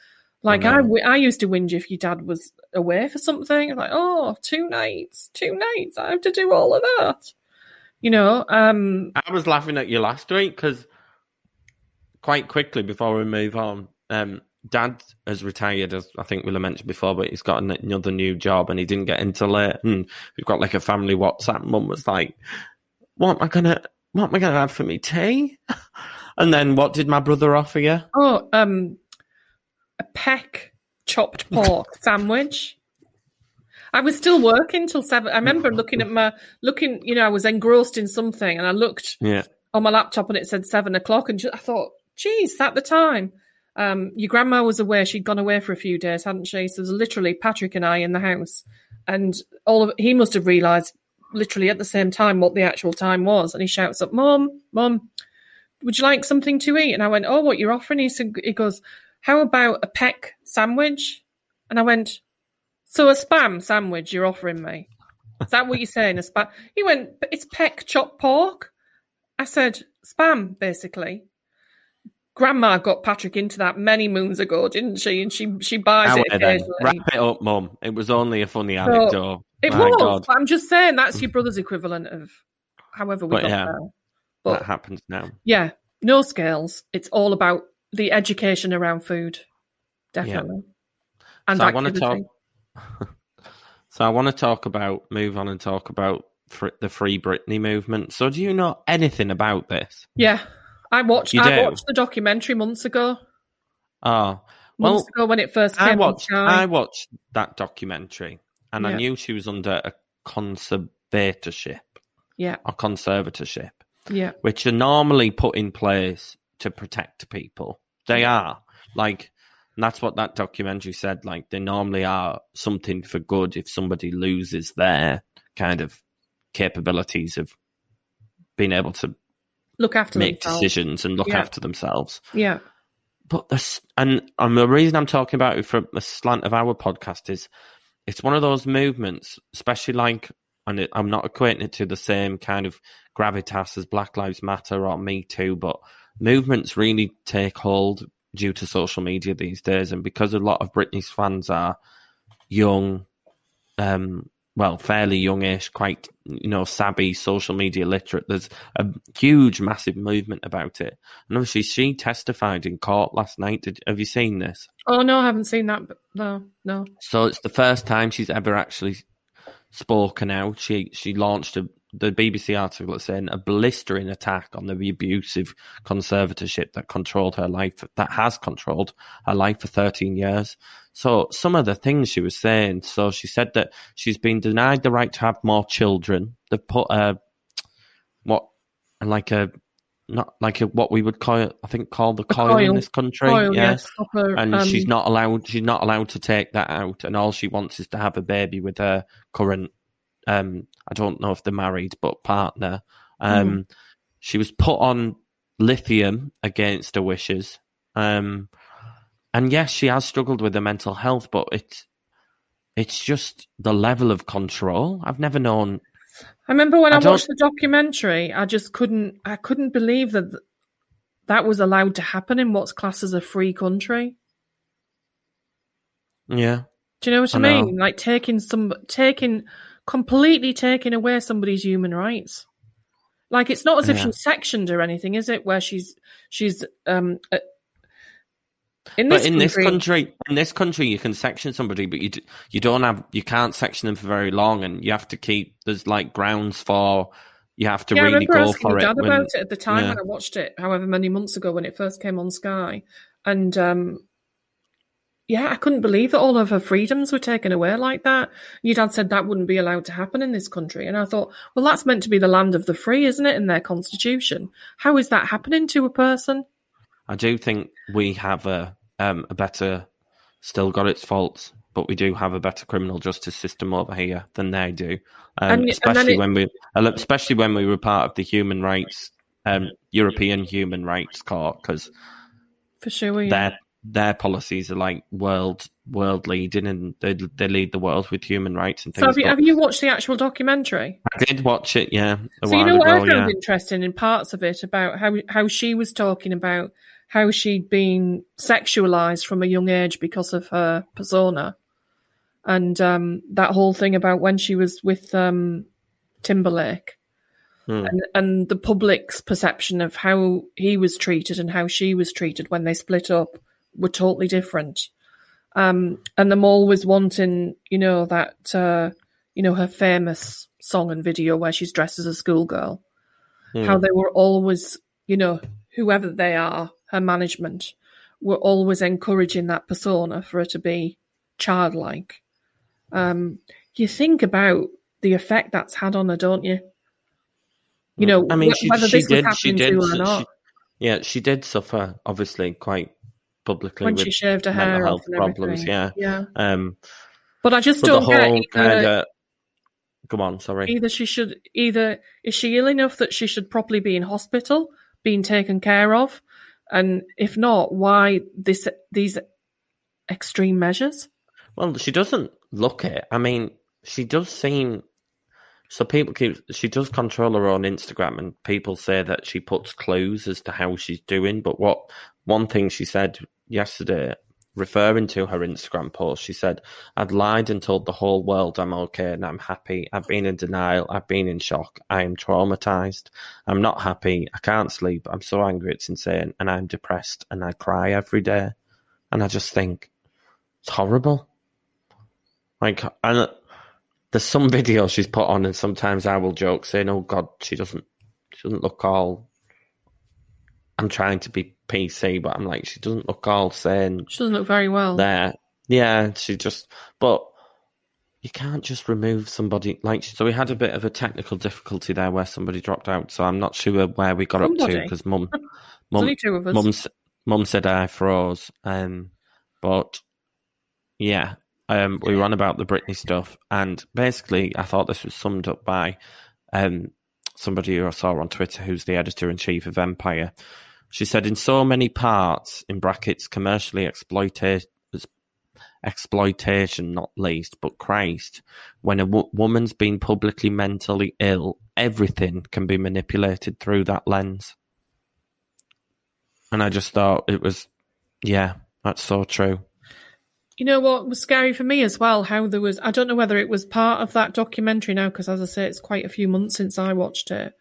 Like I, w- I used to whinge if your dad was away for something. I'm like, oh, two nights, two nights. I have to do all of that. You know, um, I was laughing at you last week because quite quickly before we move on, um, Dad has retired, as I think Willa mentioned before, but he's got another new job and he didn't get into late. And we've got like a family WhatsApp. Mum was like, "What am I gonna? What am I gonna have for me tea?" And then what did my brother offer you? Oh, um, a Pek chopped pork sandwich. I was still working till seven. I remember looking at my looking. You know, I was engrossed in something, and I looked Yeah, on my laptop, and it said seven o'clock, and ju- I thought, "Geez, that the time." Um, your grandma was away; she'd gone away for a few days, hadn't she? So it was literally Patrick and I in the house, and all of he must have realised literally at the same time what the actual time was, and he shouts up, "Mum, mum, would you like something to eat?" And I went, "Oh, what you're offering?" He said, "He goes, how about a Pek sandwich?" And I went, "So a spam sandwich you're offering me? Is that what you're saying? A spam?" He went, "But it's Pek chopped pork." I said, "Spam, basically." Grandma got Patrick into that many moons ago, didn't she? And she she buys it then, wrap it up, Mum. It was only a funny anecdote. It My was. I'm just saying that's your mm. brother's equivalent of however we But got yeah. there. that But happens now. yeah, no scales. It's all about the education around food, definitely. And so I want to talk. so I want to talk about move on and talk about the Free Britney movement. So do you know anything about this? Yeah, I watched. You I do? watched the documentary months ago. Oh, Months well, ago when it first came I watched. I watched that documentary, and I knew she was under a conservatorship Yeah, or conservatorship, yeah, which are normally put in place to protect people. They are like. And that's what that documentary said. Like they normally are something for good if somebody loses their kind of capabilities of being able to look after make themselves. decisions and look Yeah. after themselves. Yeah, But this, and, and the reason I'm talking about it from the slant of our podcast is it's one of those movements, especially like, and it, I'm not equating it to the same kind of gravitas as Black Lives Matter or Me Too, but movements really take hold due to social media these days. And because a lot of Britney's fans are young, um, well, fairly youngish, quite, you know, savvy, social media literate, there's a huge, massive movement about it. And obviously, she testified in court last night. Did, have you seen this? Oh no, I haven't seen that. But no, no. So it's the first time she's ever actually spoken out. She she launched a the BBC article is saying a blistering attack on the abusive conservatorship that controlled her life, that has controlled her life for 13 years. So some of the things she was saying, so she said that she's been denied the right to have more children. They've put a, what, like a, not like a, what we would call, I think, call the coil, coil. in this country. Coil, yeah. yes, copper, and um, she's not allowed. She's not allowed to take that out, and all she wants is to have a baby with her current. Um, I don't know if they're married, but partner. Um, she was put on lithium against her wishes. Um, and yes, she has struggled with her mental health, but it's it's just the level of control. I've never known. I remember when I I, watched the documentary, I just couldn't. I couldn't believe that th- that was allowed to happen in what's classed as a free country. Yeah, Do you know what I, I know. mean? Like taking some, taking completely taking away somebody's human rights. Like it's not as if Yeah. she's sectioned or anything, is it? Where she's she's um uh, in but this in this country- country, in this country, you can section somebody, but you d- you don't have you can't section them for very long, and you have to keep there's like grounds for you have to yeah, really go for Dad it. when- about it at the time yeah. when I watched it, however many months ago when it first came on Sky, and um, yeah, I couldn't believe that all of her freedoms were taken away like that. Your dad said that wouldn't be allowed to happen in this country, and I thought, well, that's meant to be the land of the free, isn't it, in their constitution? How is that happening to a person? I do think we have a um, a better, still got its faults, but we do have a better criminal justice system over here than they do. Um, And- and especially it- when we, especially when we were part of the human rights, um, European Human Rights Court, because For sure, yeah. Their policies are like world world leading, and they they lead the world with human rights and things. So have you, have you watched the actual documentary? I did watch it, yeah, a so you know what ago, I found yeah. interesting in parts of it about how how she was talking about how she'd been sexualized from a young age because of her persona, and um, that whole thing about when she was with um, Timberlake, Hmm. and, and the public's perception of how he was treated and how she was treated when they split up were totally different. Um, and them always wanting, you know, that uh, you know her famous song and video where she's dressed as a schoolgirl. Hmm. How they were always, you know, whoever they are, her management were always encouraging that persona for her to be childlike. Um, you think about the effect that's had on her, don't you? You know, I mean, wh- she, whether she this was did, she happening did, to her or she- not. yeah, she did suffer, obviously, quite publicly when with she shaved her hair health problems. Yeah, yeah. um, But I just but don't get either, kind of. Come on, sorry. either she should either is she ill enough that she should properly be in hospital, being taken care of, and if not, why this these extreme measures? Well, she doesn't look it. I mean, she does seem. So people keep. She does control her own Instagram, and people say that she puts clues as to how she's doing. But what one thing she said yesterday, referring to her Instagram post, she said, "I'd lied and told the whole world I'm okay and I'm happy. I've been in denial. I've been in shock. I am traumatized. I'm not happy. I can't sleep. I'm so angry. It's insane, and I'm depressed, and I cry every day. And I just think it's horrible." Like, and uh, there's some videos she's put on, and sometimes I will joke saying, "Oh God, she doesn't, she doesn't look all." I'm trying to be PC, but I'm like, she doesn't look all sane She doesn't look very well. there. Yeah, she just, but you can't just remove somebody. Like, so we had a bit of a technical difficulty there where somebody dropped out. So I'm not sure where we got up to because mum, mum, only two of us. Mum, mum said I froze. Um, but yeah, um, we were on about the Britney stuff, and basically, I thought this was summed up by um somebody who I saw on Twitter, who's the editor in chief of Empire. She said, in so many parts, in brackets, commercially exploited. Exploitation, not least, but Christ, when a woman's been publicly mentally ill, everything can be manipulated through that lens. And I just thought it was, yeah, that's so true. You know what was scary for me as well? How there was, I don't know whether it was part of that documentary now, because as I say, it's quite a few months since I watched it.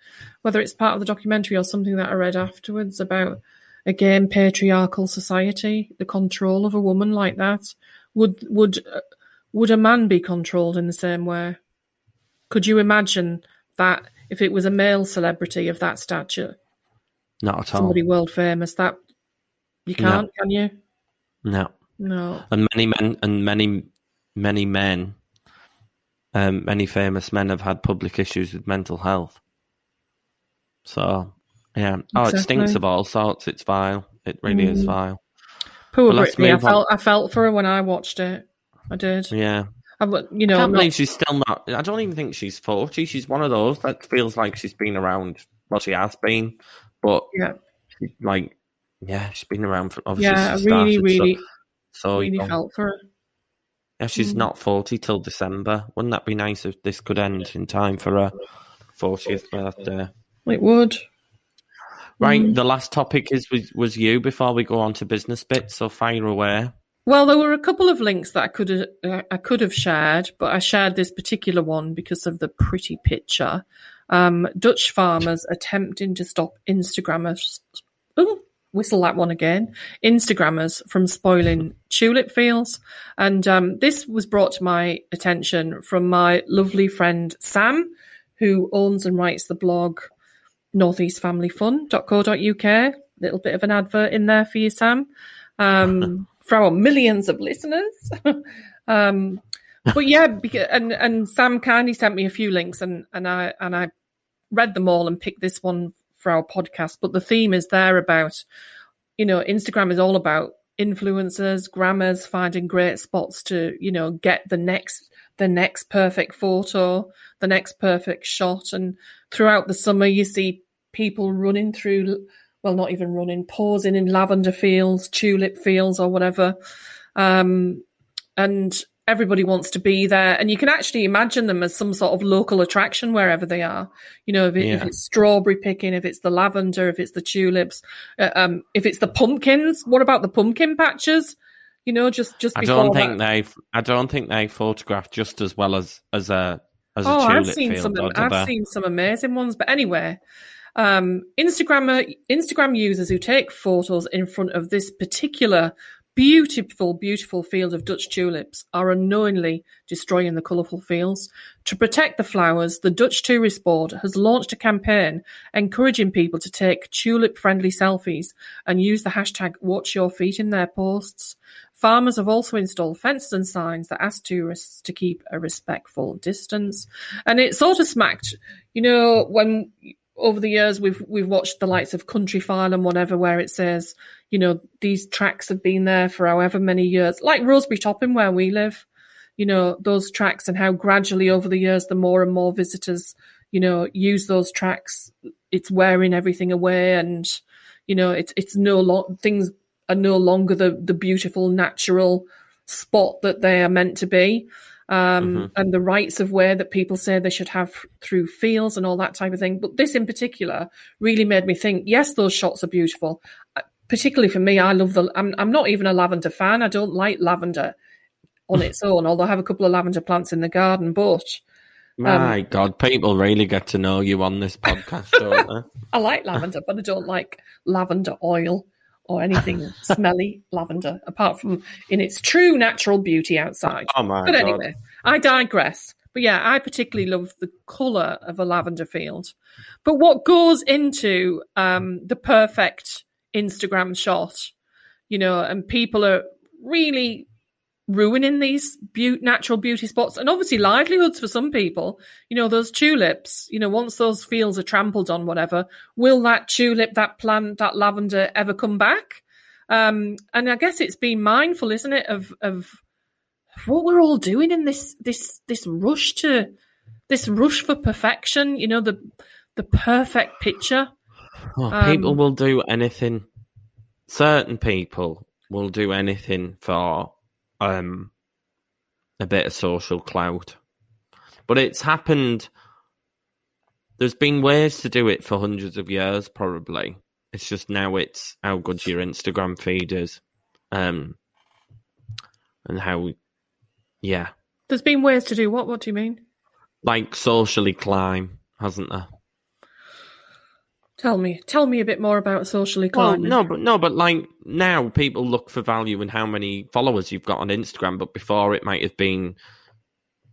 Whether it's part of the documentary or something that I read afterwards about, again, patriarchal society, the control of a woman like that. Would, would, uh, would a man be controlled in the same way? Could you imagine that if it was a male celebrity of that stature, Not at all. somebody world famous, that you can't, can you? No. No. And many men and many many men, um, many famous men have had public issues with mental health. So yeah. Oh, it stinks of all sorts. It's vile. It really is Mm. vile. Poor Well, Britney. I move on. felt I felt for her when I watched it. I did. Yeah. I, you know, I can't not- believe she's still not. I don't even think she's forty. She's one of those that feels like she's been around. Well, she has been, but yeah, like, yeah, she's been around for obviously. yeah. Really, started, really, so, really young. felt for her. Yeah, she's Mm. not forty till December. Wouldn't that be nice if this could end in time for her fortieth birthday? It would. Right. Mm. The last topic is was, was you before we go on to business bits. So fire away. Well, there were a couple of links that I could have, uh, I could have shared, but I shared this particular one because of the pretty picture. Um, Dutch farmers attempting to stop Instagrammers. Ooh, whistle that one again. Instagrammers from spoiling tulip fields, and um, this was brought to my attention from my lovely friend Sam, who owns and writes the blog northeastfamilyfun.co.uk. Little bit of an advert in there for you, Sam. Um, for our millions of listeners. um, but yeah, because, and and Sam kindly sent me a few links, and and I and I read them all and picked this one for our podcast. But the theme is there about, you know, Instagram is all about influencers, grammars, finding great spots to, you know, get the next the next perfect photo, the next perfect shot. And throughout the summer you see people running through well, not even running, pausing in lavender fields, tulip fields, or whatever. Um, and everybody wants to be there. And you can actually imagine them as some sort of local attraction wherever they are. You know, if, it, if it's strawberry picking, if it's the lavender, if it's the tulips, uh, um, if it's the pumpkins. What about the pumpkin patches? You know, just just I don't think that. they. I don't think they photograph just as well as as a as a Oh, tulip I've seen field. some. I've they? seen some amazing ones. But anyway, um, Instagram Instagram users who take photos in front of this particular beautiful, beautiful field of Dutch tulips are unknowingly destroying the colourful fields. To protect the flowers, the Dutch Tourist Board has launched a campaign encouraging people to take tulip-friendly selfies and use the hashtag Watch Your Feet in their posts. Farmers have also installed fences and signs that ask tourists to keep a respectful distance. And it sort of smacked, you know, when over the years we've we've watched the likes of Countryfile and whatever, where it says, you know, these tracks have been there for however many years, like Roseberry Topping where we live. You know, those tracks and how gradually over the years, the more and more visitors, you know, use those tracks, it's wearing everything away, and you know, it's it's no lo- things are no longer the the beautiful natural spot that they are meant to be um, and the rights of way that people say they should have through fields and all that type of thing. But this in particular really made me think. Yes, those shots are beautiful. Uh, Particularly for me, I love the. I'm I'm not even a lavender fan. I don't like lavender on its own, although I have a couple of lavender plants in the garden. But My God, people really get to know you on this podcast, don't they? I like lavender, but I don't like lavender oil or anything smelly lavender, apart from in its true natural beauty outside. Oh my But God. anyway, I digress. But yeah, I particularly love the colour of a lavender field. But what goes into um, the perfect Instagram shot, you know, and people are really ruining these beau- natural beauty spots and obviously livelihoods for some people. You know, those tulips, you know, once those fields are trampled on, whatever, will that tulip, that plant, that lavender ever come back? Um, and I guess it's being mindful, isn't it, of, of what we're all doing in this this this rush to this rush for perfection you know the the perfect picture Oh, Um, people will do anything. Certain people will do anything for um, a bit of social clout. But it's happened. There's been ways to do it for hundreds of years, probably. It's just now it's how good your Instagram feed is, um, and how, yeah, there's been ways to do what what do you mean like socially climb, hasn't there? Tell me tell me a bit more about socially Well, climbing no, but no, but like now people look for value in how many followers you've got on Instagram. But before it might have been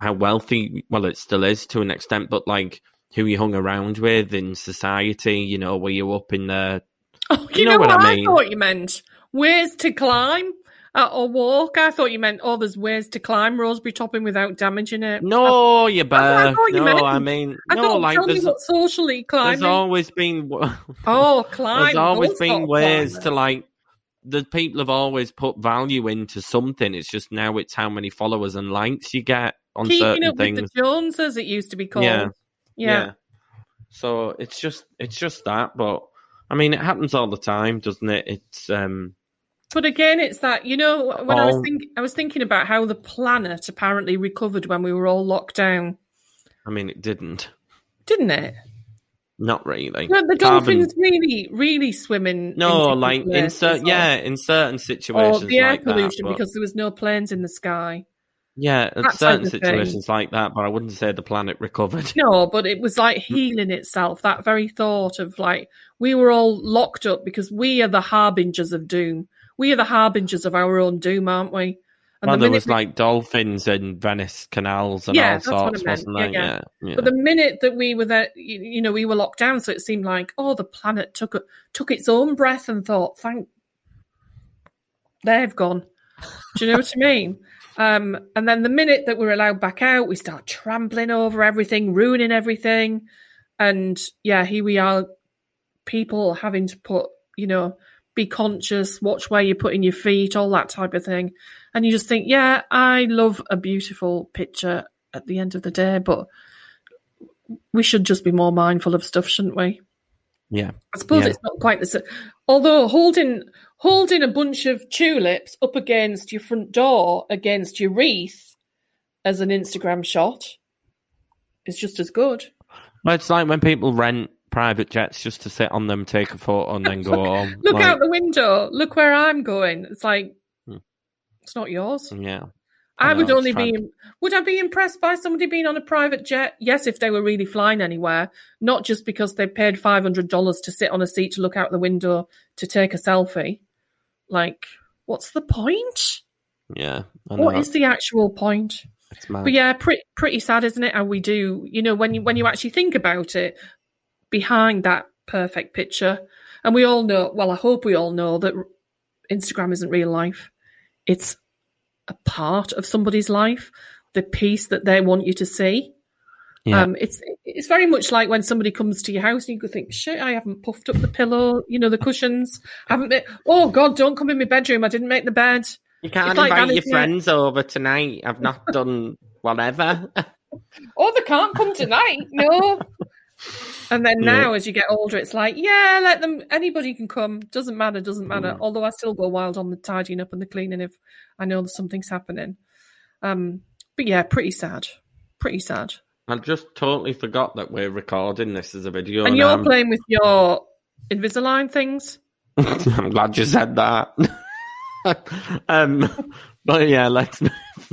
how wealthy. Well, it still is to an extent, but like who you hung around with in society. You know, were you up in the? Oh, you, know, what, I, thought you meant? Where's to climb uh, or walk. I thought you meant oh, there's ways to climb Roseberry Topping without damaging it. No, you That's what I better. thought you No, meant. I mean, I no, like there's, socially climbing. there's always been oh, climb. there's always been ways climbing. to like the people have always put value into something. It's just now it's how many followers and likes you get on keeping certain up things. with the Joneses. As it used to be called. Yeah. yeah. So it's just it's just that, but I mean it happens all the time, doesn't it? It's um But again, it's that you know when I was oh. think I was thinking about how the planet apparently recovered when we were all locked down, I mean it didn't. didn't it? Not really. No, the Carbon- dolphins really, really swimming. No, like in certain yeah, in certain situations. or situations the air like that, pollution but- because there was no planes in the sky. yeah, in certain of thing. situations like that, but I wouldn't say the planet recovered. No, but it was like mm. healing itself. That very thought of like we were all locked up because we are the harbingers of doom. We are the harbingers of our own doom, aren't we? And well, the there was like dolphins and Venice canals and Yeah, all that's what I sorts, wasn't there? yeah. Yeah, yeah. But the minute that we were there, you, you know, we were locked down, so it seemed like, oh, the planet took a, took its own breath and thought, thank, they've gone. Do you know what I mean? Um, and then the minute that we're allowed back out, we start trampling over everything, ruining everything, and yeah, here we are, people having to put, you know, be conscious, watch where you're putting your feet, all that type of thing, and you just think, yeah, I love a beautiful picture at the end of the day, but we should just be more mindful of stuff, shouldn't we? yeah. I suppose Yeah. it's not quite the same. Although holding holding a bunch of tulips up against your front door against your wreath as an Instagram shot is just as good. Well, it's like when people rent private jets just to sit on them, take a photo, and then go home. Look Like, out the window. Look where I'm going. It's like Hmm. it's not yours. Yeah. I, I would know, only it's be. Would I be impressed by somebody being on a private jet? Yes, if they were really flying anywhere, not just because they paid five hundred dollars to sit on a seat to look out the window to take a selfie. Like, what's the point? Yeah. What is the actual point? It's mad. But yeah, pretty pretty sad, isn't it? How we do, you know, when you when you actually think about it, behind that perfect picture, and we all know. Well, I hope we all know that Instagram isn't real life. It's a part of somebody's life, the piece that they want you to see. Yeah. Um, it's it's very much like when somebody comes to your house and you could think, shit, I haven't puffed up the pillow, you know, the cushions. I haven't. Been, oh God, don't come in my bedroom. I didn't make the bed. You can't It's like invite that, your it? friends over tonight. I've not done whatever. oh, they can't come tonight. No. And then Yeah. now, as you get older, it's like, yeah, let them. Anybody can come. Doesn't matter. Doesn't matter. Mm. Although I still go wild on the tidying up and the cleaning if I know that something's happening. Um, but yeah, pretty sad. Pretty sad. I just totally forgot that we're recording this as a video. and you're I'm, playing with your Invisalign things. I'm glad you said that. um, but yeah, let's.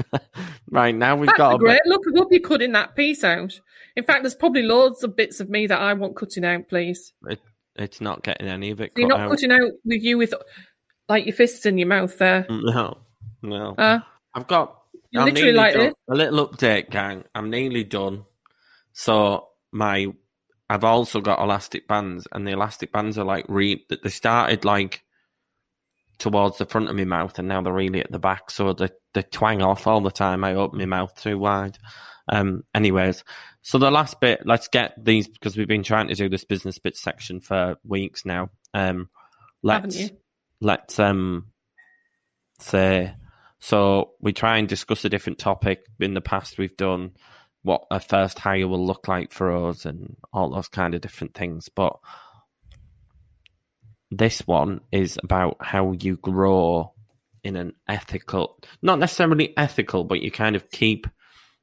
right now we've That's got a great. Look, I hope you're cutting that piece out. In fact, there's probably loads of bits of me that I want cutting out, please. bit. It's not getting any of it. So you're not out. cutting out with you with like your fists in your mouth there. No, no. Uh, I've got. I'm literally like done. this. A little update, gang. I'm nearly done. So my, I've also got elastic bands, and the elastic bands are like re. They started like towards the front of my mouth, and now they're really at the back. So they they twang off all the time. I open my mouth too wide. Um. Anyways, so the last bit. Let's get these because we've been trying to do this business bit section for weeks now. Um. Let's let's um say so we try and discuss a different topic in the past we've done what a first hire will look like for us and all those kind of different things but this one is about how you grow in an ethical not necessarily ethical but you kind of keep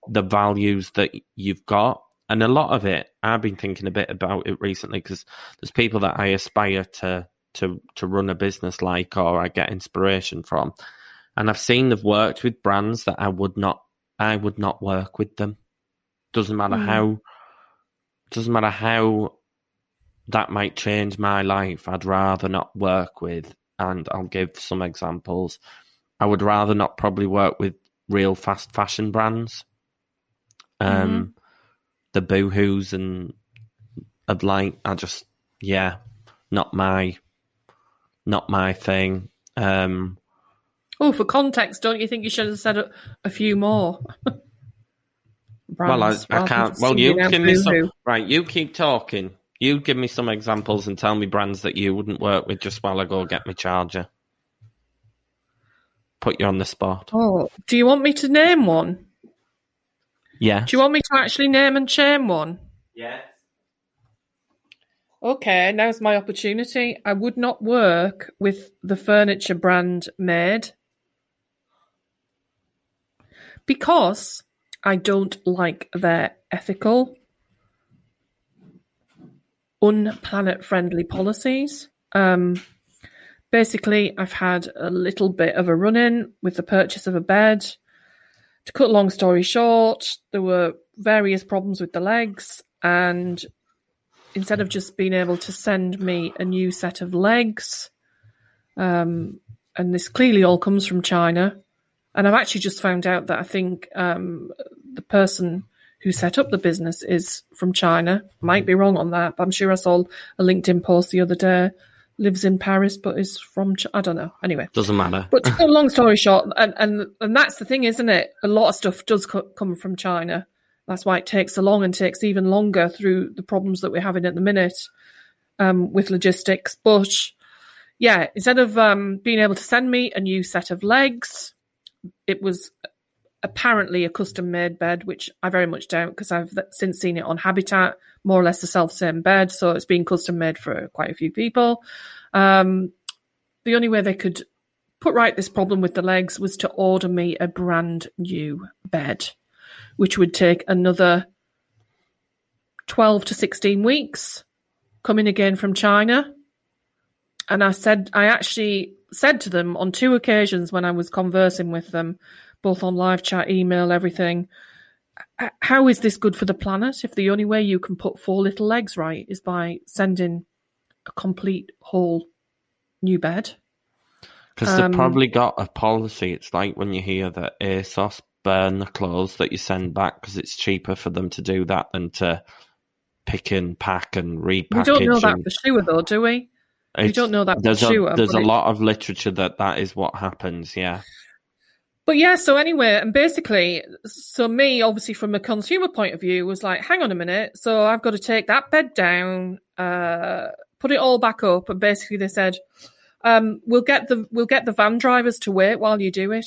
the values that you've got and a lot of it i've been thinking a bit about it recently because there's people that i aspire to to to run a business like or I get inspiration from. And I've seen they've worked with brands that I would not I would not work with them. Doesn't matter Mm. how doesn't matter how that might change my life. I'd rather not work with and I'll give some examples. I would rather not probably work with real fast fashion brands. Um the boohoos and I'd like. I just yeah, not my not my thing. Um, Oh, for context, don't you think you should have said a, a few more? well, I, I can't. Well, you give me some. Right, you keep talking. You give me some examples and tell me brands that you wouldn't work with just while I go get my charger. Put you on the spot. Oh, do you want me to name one? Yeah. Do you want me to actually name and shame one? Yeah. Okay, now's my opportunity. I would not work with the furniture brand Made because I don't like their ethical, unplanet friendly policies. Um, basically, I've had a little bit of a run in with the purchase of a bed. To cut long story short, there were various problems with the legs, and instead of just being able to send me a new set of legs, um, and this clearly all comes from China. And I've actually just found out that I think um, the person who set up the business is from China. Might be wrong on that, but I'm sure I saw a LinkedIn post the other day. Lives in Paris, but is from Ch- I don't know. Anyway, Doesn't matter. but to a long story short, and, and and that's the thing, isn't it? A lot of stuff does co- come from China. That's why it takes so long and takes even longer through the problems that we're having at the minute um, with logistics. But yeah, instead of um, being able to send me a new set of legs, it was apparently a custom made bed, which I very much doubt because I've since seen it on Habitat, more or less the self same bed. So it's been custom made for quite a few people. Um, the only way they could put right this problem with the legs was to order me a brand new bed, which would take another 12 to 16 weeks coming again from China. And I said, I actually said to them on two occasions when I was conversing with them, both on live chat, email, everything, how is this good for the planet if the only way you can put four little legs right is by sending a complete whole new bed? Because Um, they've probably got a policy. It's like when you hear that ASOS burn the clothes that you send back because it's cheaper for them to do that than to pick and pack and repackage. We don't know that for sure, though, do we? we don't know that for sure, a, there's a lot of literature that that is what happens. Yeah. But yeah, so anyway, and basically, so me, obviously, from a consumer point of view, was like, hang on a minute. So I've got to take that bed down, uh, put it all back up, and basically they said, um, we'll get the we'll get the van drivers to wait while you do it.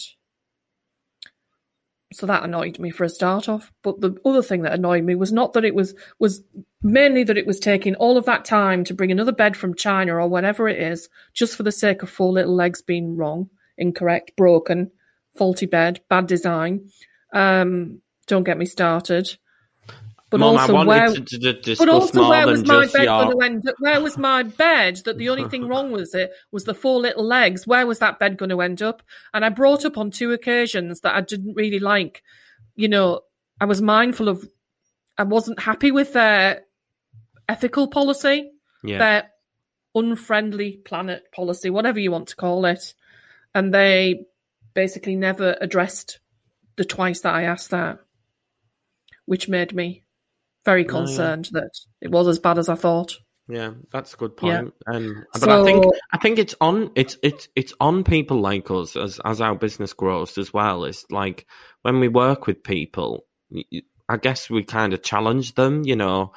So that annoyed me for a start off. But the other thing that annoyed me was not that it was was mainly that it was taking all of that time to bring another bed from China or whatever it is, just for the sake of four little legs being wrong, incorrect, broken, faulty bed, bad design. Um, don't get me started. But Mum, I also, where, but also, where was my bed your. going to end? up? Where was my bed? That the only thing wrong was it was the four little legs. Where was that bed going to end up? And I brought up on two occasions that I didn't really like. You know, I was mindful of. I wasn't happy with their ethical policy, Yeah. their unfriendly planet policy, whatever you want to call it, and they basically never addressed the twice that I asked that, which made me very yeah. concerned that it was as bad as I thought. Yeah, that's a good Yeah. point. Um, but I think I think it's on it's it's it's on people like us as as our business grows as well. It's like when we work with people, I guess we kind of challenge them. You know,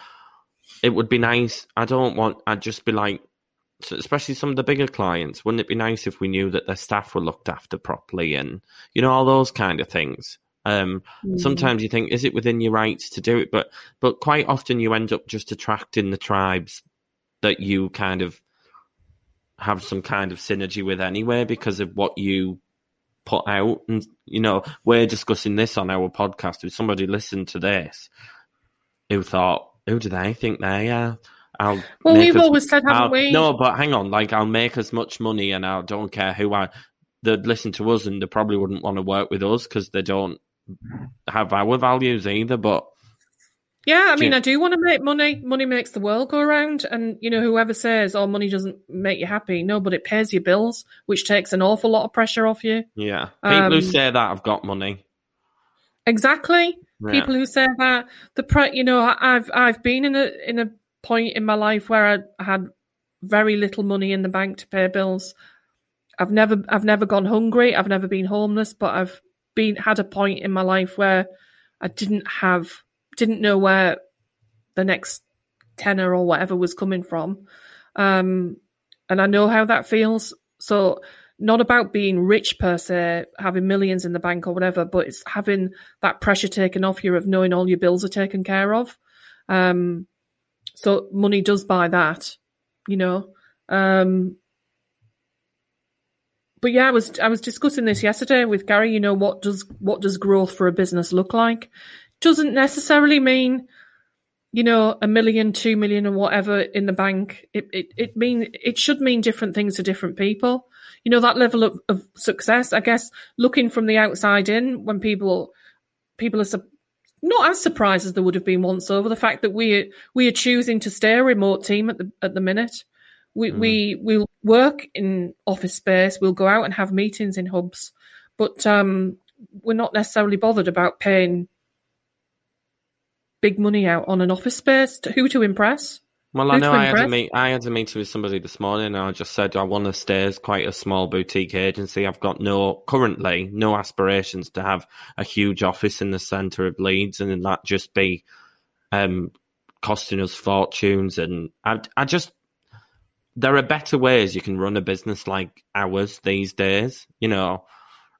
it would be nice. I don't want. I'd just be like, so especially some of the bigger clients. Wouldn't it be nice if we knew that their staff were looked after properly and you know all those kind of things. Um, sometimes you think, is it within your rights to do it? But but quite often you end up just attracting the tribes that you kind of have some kind of synergy with anyway because of what you put out. And you know, we're discussing this on our podcast. If somebody listened to this who thought, who do they think they are? I'll Well, we've as- always said, haven't I'll- we? No, but hang on. Like, I'll make as much money, and I don't care who I. They'd listen to us, and they probably wouldn't want to work with us because they don't have our values either. But Yeah, I mean, Yeah. I do want to make money. Money makes the world go around. And, you know, whoever says, oh, money doesn't make you happy, no, but it pays your bills, which takes an awful lot of pressure off you. yeah, people who Um, say that have got money. Exactly. Yeah. People who say that the pre, you know, I've I've been in a in a point in my life where I had very little money in the bank to pay bills. I've never I've never gone hungry. I've never been homeless, but I've been had a point in my life where I didn't have didn't know where the next tenner or whatever was coming from. Um, and I know how that feels. So not about being rich per se, having millions in the bank or whatever, but it's having that pressure taken off you of knowing all your bills are taken care of. Um, so money does buy that, you know. Um, but yeah, I was I was discussing this yesterday with Gary. You know, what does what does growth for a business look like? Doesn't necessarily mean, you know, a million, two million, or whatever in the bank. It it it mean it should mean different things to different people. You know, that level of, of success. I guess looking from the outside in, when people people are not as surprised as they would have been once over the fact that we we are choosing to stay a remote team at the at the minute. We mm. we will work in office space. We'll go out and have meetings in hubs, but um, we're not necessarily bothered about paying big money out on an office space. To, who to impress? Well, I know I had a meet. I had a meeting with somebody this morning, and I just said I want to stay as quite a small boutique agency. I've got no currently no aspirations to have a huge office in the centre of Leeds, and then that just be um, costing us fortunes. And I, I just there are better ways you can run a business like ours these days. You know,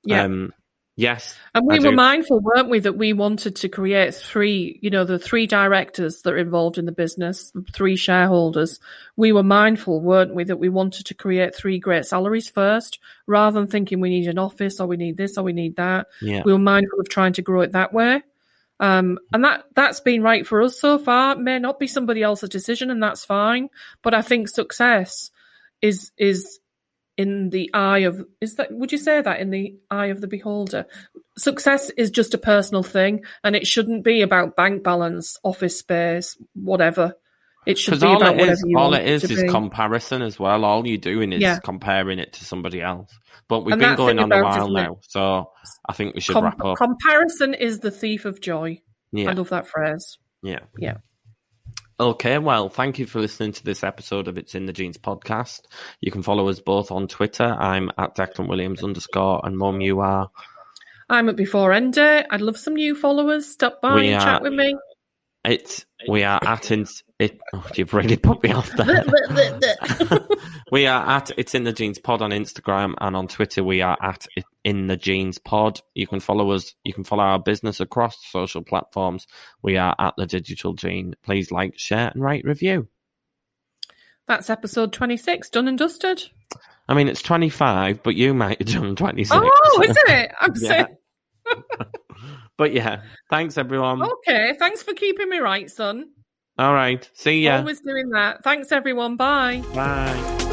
yeah. Um, yes, and we I were do. mindful, weren't we, that we wanted to create three. You know, the three directors that are involved in the business, the three shareholders. We were mindful, weren't we, that we wanted to create three great salaries first, rather than thinking we need an office or we need this or we need that. Yeah. We were mindful of trying to grow it that way. Um, and that that's been right for us so far. It may not be somebody else's decision, and that's fine. But I think success is is in the eye of is that would you say that in the eye of the beholder? Success is just a personal thing, and it shouldn't be about bank balance, office space, whatever. It should be all about it is, all it is is be. comparison as well. All you're doing is yeah. comparing it to somebody else. But we've and been going on a while now, so I think we should Com- wrap up. Comparison is the thief of joy. Yeah. I love that phrase. Yeah. Yeah. Okay, well, thank you for listening to this episode of It's in the Genes podcast. You can follow us both on Twitter. I'm at Declan Williams underscore, and Mum, you are. I'm at Before Ender. I'd love some new followers. Stop by we and are, chat with me. It's we are at in, it. Oh, you've really put me off there. we are at it's in the genes pod on Instagram and on Twitter. We are at it in the genes pod. You can follow us. You can follow our business across social platforms. We are at the digital gene. Please like, share, and rate, review. That's episode twenty six, done and dusted. I mean, it's twenty five, but you might have done twenty six. Oh, is it? I'm yeah. But yeah, thanks everyone. Okay, thanks for keeping me right, son. All right, see ya. Always doing that. Thanks everyone. Bye. Bye.